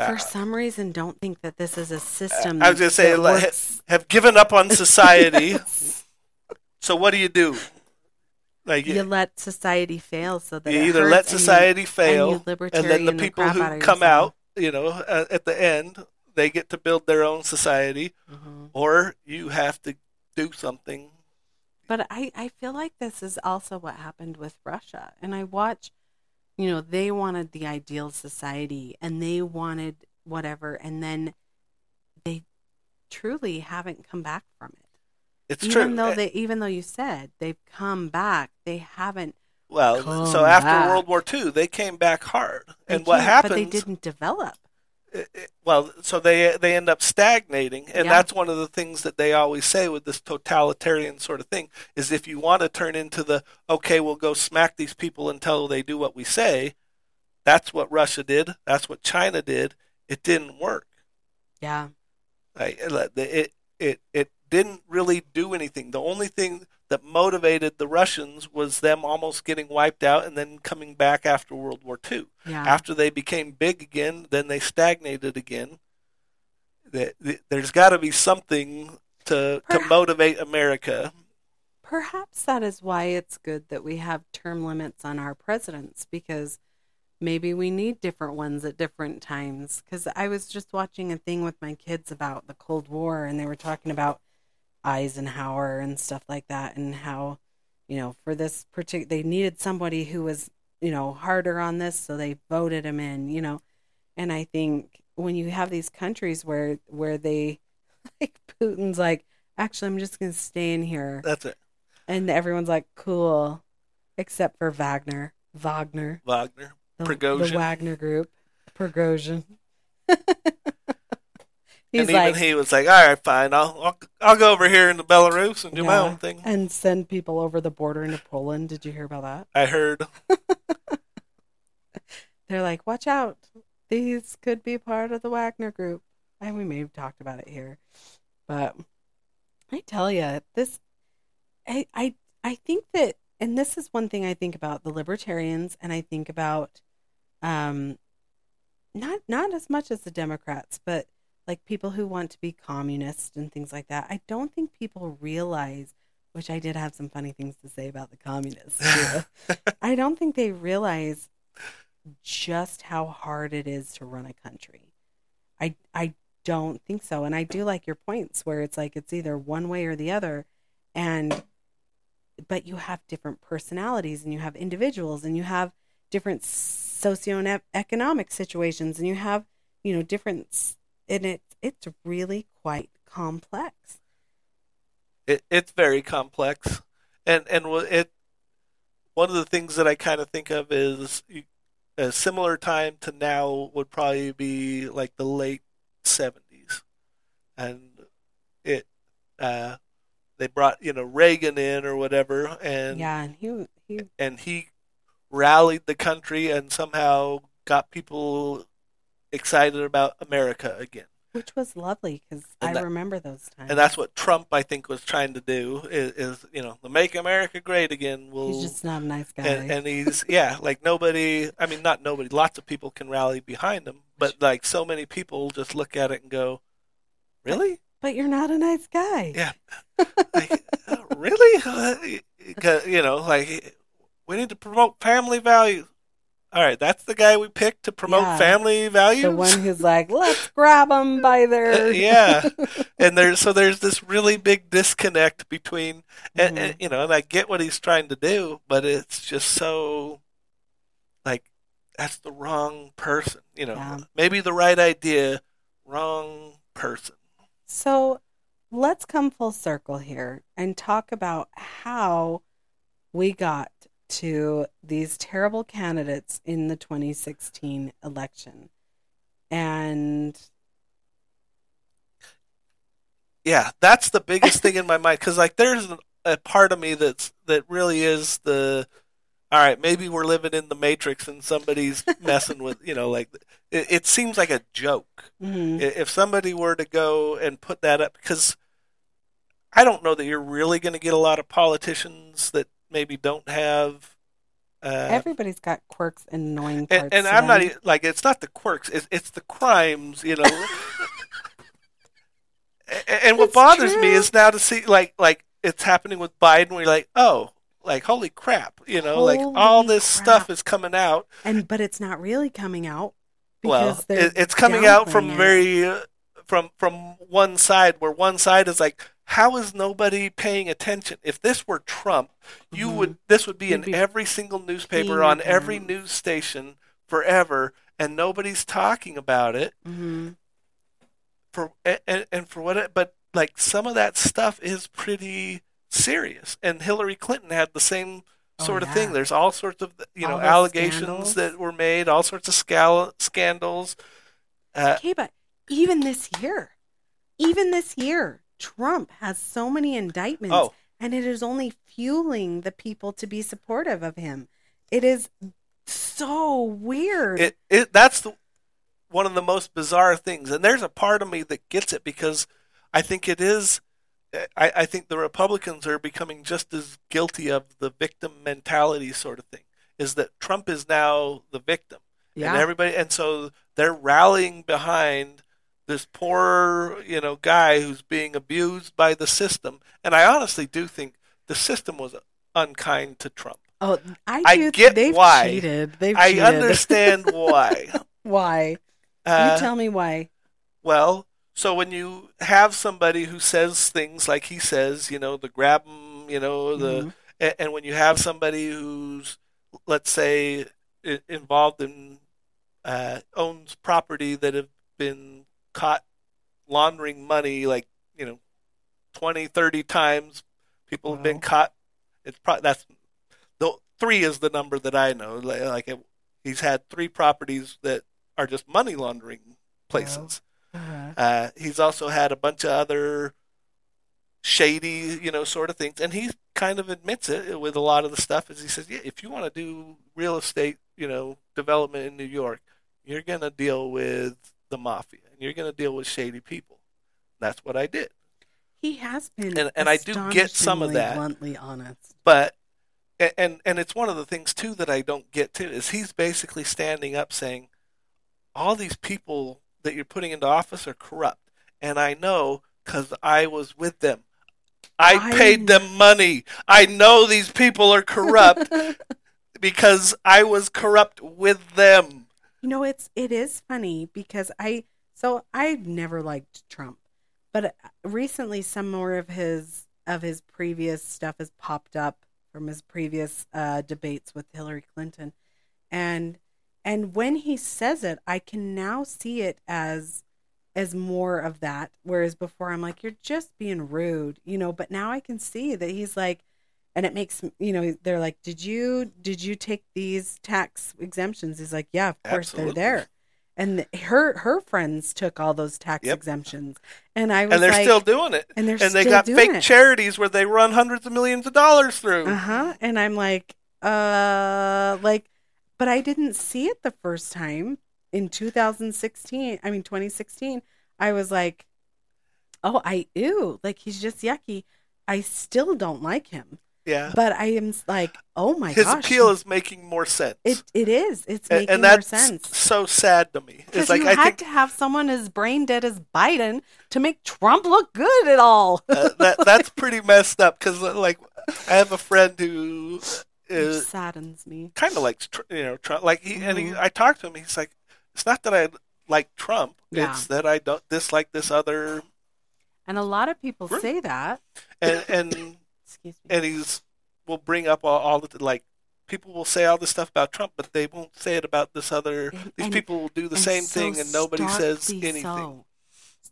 For some reason don't think that this is a system that I was gonna say, that like, have given up on society. so what do you do? Like you you, let society fail so that it either let and you- society and fail, you and then the people crap who out come yourself. out, you know, uh, at the end, they get to build their own society, Mhm. or you have to do something. But I, I feel like this is also what happened with Russia. And I watch, you know, they wanted the ideal society and they wanted whatever. And then they truly haven't come back from it. It's even true. though Eh, they, even though you said they've come back, they haven't. well, so after back. World War II, they came back hard, they and what can't- But they didn't develop. Well, so they they end up stagnating, and Yeah. that's one of the things that they always say with this totalitarian sort of thing is if you want to turn into the okay, we'll go smack these people until they do what we say. That's what Russia did. That's what China did. It didn't work. Yeah. Like, it it it didn't really do anything. The only thing that motivated the Russians was them almost getting wiped out and then coming back after World War II. Yeah. After they became big again, then they stagnated again. Th- th- There's got to be something to to motivate America. Perhaps that is why it's good that we have term limits on our presidents because maybe we need different ones at different times. Because I was just watching a thing with my kids about the Cold War and they were talking about Eisenhower and stuff like that and how, you know, for this particular, they needed somebody who was, you know, harder on this. So they voted him in, you know. And I think when you have these countries where, where they, like Putin's like, actually, I'm just going to stay in here. That's it, And everyone's like, cool, except for Wagner. Wagner. Wagner. The, Prigozhin. the Wagner group. Prigozhin. He's and even like, he was like, "All right, fine. I'll I'll, I'll go over here into Belarus and do my own thing." and send people over the border into Poland. Did you hear about that? I heard. They're like, watch out. These could be part of the Wagner group. And we may have talked about it here. But I tell you, this, I, I, I think that, and this is one thing I think about the libertarians, and I think about, um, not not as much as the Democrats, but like people who want to be communists and things like that. I don't think people realize, which I did have some funny things to say about the communists. I don't think they realize just how hard it is to run a country. I I don't think so. And I do like your points where it's like it's either one way or the other and but you have different personalities and you have individuals and you have different socioeconomic situations and you have, you know, different and it it's really quite complex. it, it's very complex, and and it. One of the things that I kind of think of is a similar time to now would probably be like the late seventies, and it. Uh, they brought you know Reagan in or whatever, and yeah, and he he and he rallied the country and somehow got people excited about America again. which was lovely cuz I that- remember those times. And that's what Trump, I think, was trying to do is, is you know, the "Make America Great Again" will. He's just not a nice guy. and, and he's yeah, like nobody. I mean, not nobody. Lots of people can rally behind him, but like so many people just look at it and go, "Really? but you're not a nice guy. Yeah. like, uh, really? You know, like we need to promote family values. All right, that's the guy we picked to promote Yeah. family values. The one who's like, let's grab them by Uh, their yeah, and there's so there's this really big disconnect between, and, Mhm. and you know, and I get what he's trying to do, but it's just so, like, that's the wrong person. You know, Yeah. maybe the right idea, wrong person. So let's come full circle here and talk about how we got to these terrible candidates in the 2016 election. And Yeah, that's the biggest thing in my mind because like there's a part of me that's that really is the all right maybe we're living in the matrix and somebody's messing with you know like it, it seems like a joke mhm, if somebody were to go and put that up because i don't know that you're really going to get a lot of politicians that maybe don't have uh, everybody's got quirks and annoying parts. and, and i'm not them. like it's not the quirks it's, it's the crimes you know A- and what It's bothers me is now to see like like it's happening with biden where you're like oh like holy crap you know like all this crap. stuff is coming out and but it's not really coming out well it, it's coming out from it. very uh, from from one side where one side is like how is nobody paying attention if this were trump you Mhm. would this would be You'd in be every single newspaper on every news station forever and nobody's talking about it Mhm. for and, and for what it, but like some of that stuff is pretty serious. And Hillary Clinton had the same Oh, sort of thing. There's all sorts of you know All allegations scandals. that were made, all sorts of scal- scandals. Uh, Okay, but even this year, even this year, Trump has so many indictments, oh, and it is only fueling the people to be supportive of him. It is so weird. it, it that's the, one of the most bizarre things and there's a part of me that gets it because i think it is I, I think the republicans are becoming just as guilty of the victim mentality sort of thing is that trump is now the victim yeah, and everybody and so they're rallying behind this poor you know guy who's being abused by the system and i honestly do think the system was unkind to trump oh, I, I do, get they've why. cheated. They've i cheated. understand why why. uh, you tell me why. Well, so when you have somebody who says things like he says, you know, the grab 'em, you know, the Mhm. a- and when you have somebody who's, let's say, involved in uh, owns property that have been caught laundering money, like you know, 20, 30 times, people have been caught. It's probably that's the three is the number that I know. Like, like it, he's had three properties that are just money laundering places. Uh-huh. Uh, he's also had a bunch of other shady, you know, sort of things, and he kind of admits it with a lot of the stuff. As he says, yeah, if you want to do real estate, you know, development in New York, you're going to deal with the mafia, you're going to deal with shady people. That's what I did. He has been, And- and I do get some of that. Bluntly honest. But and and it's one of the things too that I don't get too is he's basically standing up saying all these people that you're putting into office are corrupt, and I know because I was with them. I I- paid them money. I know these people are corrupt because I was corrupt with them. You know, it's it is funny because I so I've never liked Trump, but uh, recently some more of his of his previous stuff has popped up from his previous uh, debates with Hillary Clinton, and and when he says it, I can now see it as as more of that. Whereas before, I'm like, you're just being rude, you know. But now I can see that he's like, and it makes you know they're like, did you did you take these tax exemptions? He's like, yeah, of course Absolutely. they're there. And her her friends took all those tax Yep. exemptions, and I was And they're like, still doing it. and they're and they still got doing fake it. charities where they run hundreds of millions of dollars through. Uh huh. And I'm like, uh, like, but I didn't see it the first time in 2016. I mean, 2016. I was like, oh, I ew, like he's just yucky. I still don't like him, Yeah. but I am like, oh my God. His gosh, appeal is making more sense. it it is. It's making and that's more sense. so sad to me. It's like you I had think to have someone as brain dead as Biden to make Trump look good at all. uh, that that's pretty messed up. Because like I have a friend who Which is saddens me. kind of likes you know Trump. Like he and he, Mhm. I talked to him. He's like, it's not that I like Trump. Yeah. It's that I don't dislike this other. And a lot of people Right. say that. And and Excuse me. and he's will bring up all, all the like. People will say all this stuff about Trump, but they won't say it about this other. And- These and- people will do the same so thing, and nobody says anything. so.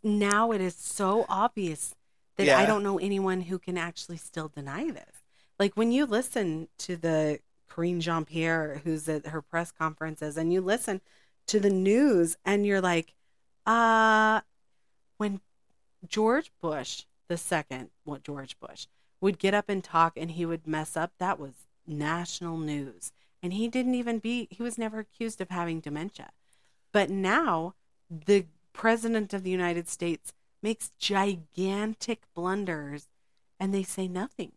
Now it is so obvious that Yeah. I don't know anyone who can actually still deny this. Like when you listen to the Karine Jean Pierre, who's at her press conferences, and you listen to the news, and you're like, uh, when George Bush the second, what George Bush would get up and talk, and he would mess up, that was national news. And he didn't even be, he was never accused of having dementia. But now the president of the United States makes gigantic blunders and they say nothing.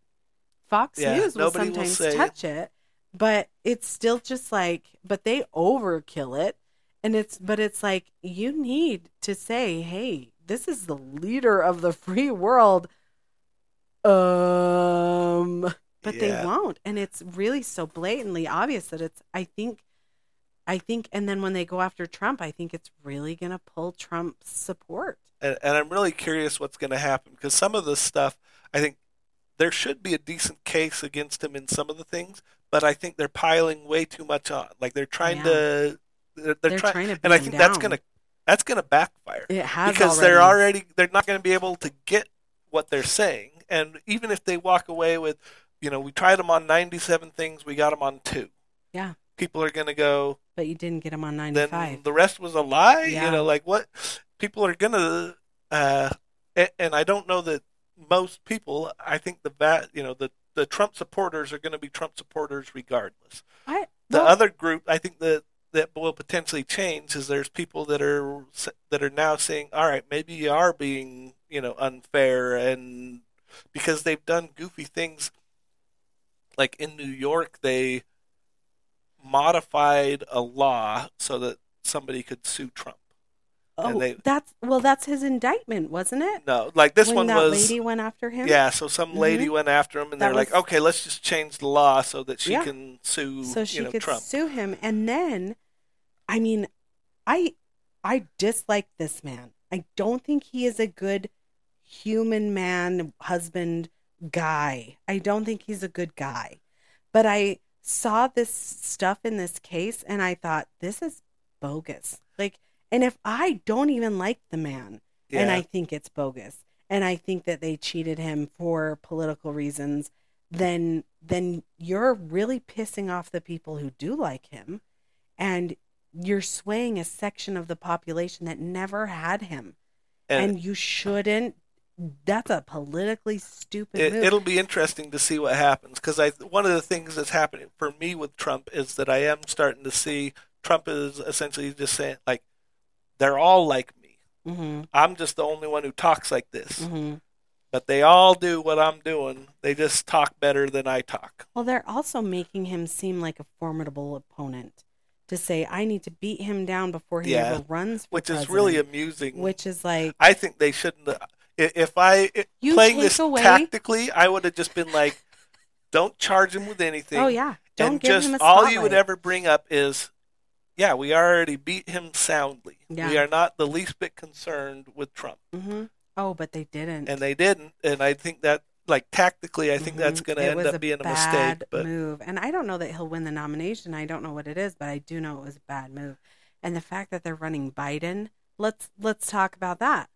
Fox Yeah, News will will sometimes say- touch it, but it's still just like, but they overkill it. And it's, but it's like, you need to say, hey, this is the leader of the free world. Um, but Yeah. they won't. And it's really so blatantly obvious that it's, I think, I think, and then when they go after Trump, I think it's really going to pull Trump's support. and, and I'm really curious what's going to happen because some of this stuff, I think there should be a decent case against him in some of the things, but I think they're piling way too much on. Like they're trying Yeah. to, they're, they're, They're trying, trying to and I think him that's going to that's going to backfire It has because already. they're already they're not going to be able to get what they're saying, and even if they walk away with, you know, we tried them on 97 things, we got them on two. Yeah. People are going to go, But you didn't get them on then 95. the rest was a lie. Yeah. You know, like what people are gonna, uh, and, and I don't know that most people. I think the va- you know, the the Trump supporters are going to be Trump supporters regardless. I, The well, other group, I think that that will potentially change is there's people that are that are now saying, all right, maybe you are being you know unfair and because they've done goofy things. Like in New York, they modified a law so that somebody could sue Trump. oh, they- that's well, that's his indictment, wasn't it? No, like this when one that was. lady went after him. Yeah, so some mm-hmm. lady went after him, and they're like, "Okay, let's just change the law so that she Yeah. can sue, so she you know, could Trump." sue him and then i mean i i dislike this man i don't think he is a good human man husband guy i don't think he's a good guy but i saw this stuff in this case and i thought this is bogus like and if i don't even like the man yeah, and I think it's bogus. And I think that they cheated him for political reasons. Then, then you're really pissing off the people who do like him, and you're swaying a section of the population that never had him. and, And, you shouldn't. That's a politically stupid it, it'll be interesting to see what happens because I one of the things that's happening for me with Trump is that I am starting to see Trump is essentially just saying like they're all like me. hmm I'm just the only one who talks like this, hmm but they all do what I'm doing. They just talk better than I talk. Well, they're also making him seem like a formidable opponent. To say I need to beat him down before he Yeah. ever runs, for which is really amusing. which is like I think they shouldn't. If I You playing this away- tactically, I would have just been like, "Don't charge him with anything." Oh yeah, don't and give just him a all you would ever bring up is, "Yeah, we already beat him soundly. Yeah. We are not the least bit concerned with Trump." hmm Oh, but they didn't. And they didn't, and I think that, like tactically, I think that's Mhm. going to end up being a mistake. But move, and I don't know that he'll win the nomination. I don't know what it is, but I do know it was a bad move. And the fact that they're running Biden, let's let's talk about that.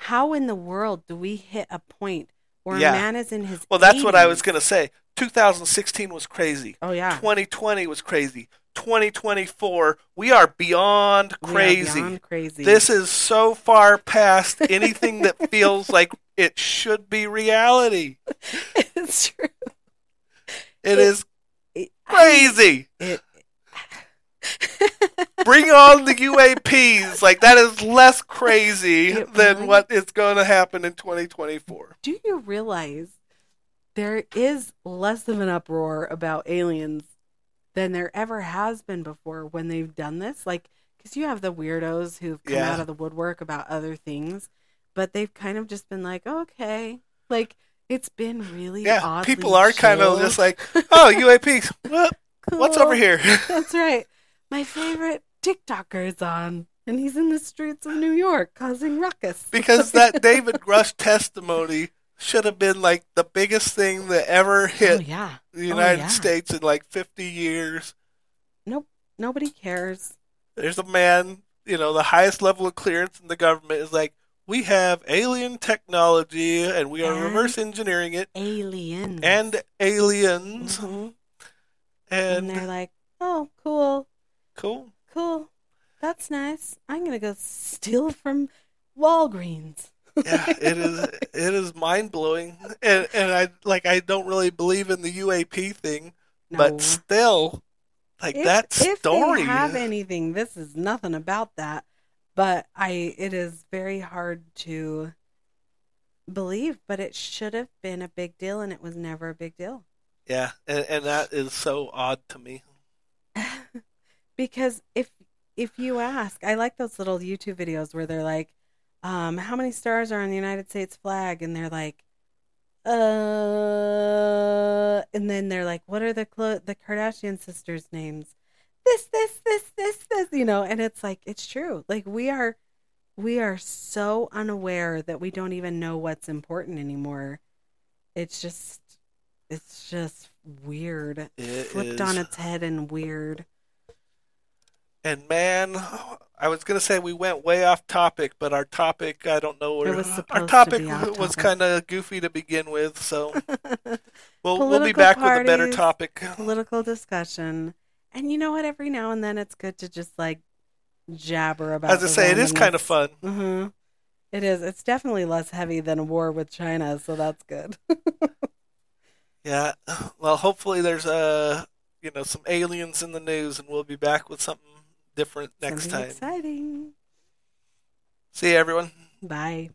How in the world do we hit a point where Yeah. a man is in his well, that's what I was going to say. 2016 was crazy. Oh yeah, 2020 was crazy. 2024, we are beyond We are crazy. beyond crazy. This is so far past anything that feels like it should be reality. it's true. It is It- crazy. It, Bring on the UAPs. Like that is less crazy It than really- what is going to happen in 2024. do you realize there is less of an uproar about aliens than there ever has been before when they've done this? Like, because you have the weirdos who've come Yeah. out of the woodwork about other things, but they've kind of just been like, okay, like it's been really Yeah, people are kind of just like, oh, UAPs. Well, what's over here? That's right. My favorite TikToker is on, and he's in the streets of New York causing ruckus. because that David Grusch testimony should have been like the biggest thing that ever oh hit yeah, the United yeah. States in like 50 years. nope, nobody cares. There's a man, you know, the highest level of clearance in the government is like, we have alien technology and we are And- reverse engineering it Aliens and aliens. Mhm. and And, they're like, "Oh, cool, cool. cool, that's nice. I'm gonna go steal from Walgreens." Yeah, it is it is mind blowing. And and I like I don't really believe in the UAP thing, No. but still like if, that if story they have anything, this is nothing about that. But I, it is very hard to believe. But it should have been a big deal, and it was never a big deal. Yeah, and, and that is so odd to me. because if if you ask, I like those little YouTube videos where they're like, um, "How many stars are on the United States flag?" and they're like, "Uh," and then they're like, "What are the Clo- the Kardashian sisters' names?" This, this, this, this, this, you know, and it's like it's true. Like we are, we are so unaware that we don't even know what's important anymore. It's just, it's just weird, It flipped is- on its head and weird. And man, I was gonna say we went way off topic, but our topic I don't know where was our supposed to topic was kind of goofy to begin with, so we'll we'll be back with a better topic. Political discussion. And you know what? Every now and then it's good to just like jabber about. As I say, it is kind of fun. hmm It is. It's definitely less heavy than a war with China, so that's good. Yeah. Well, hopefully there's uh you know some aliens in the news, and we'll be back with something different next Something time. Exciting. See you, everyone. Bye.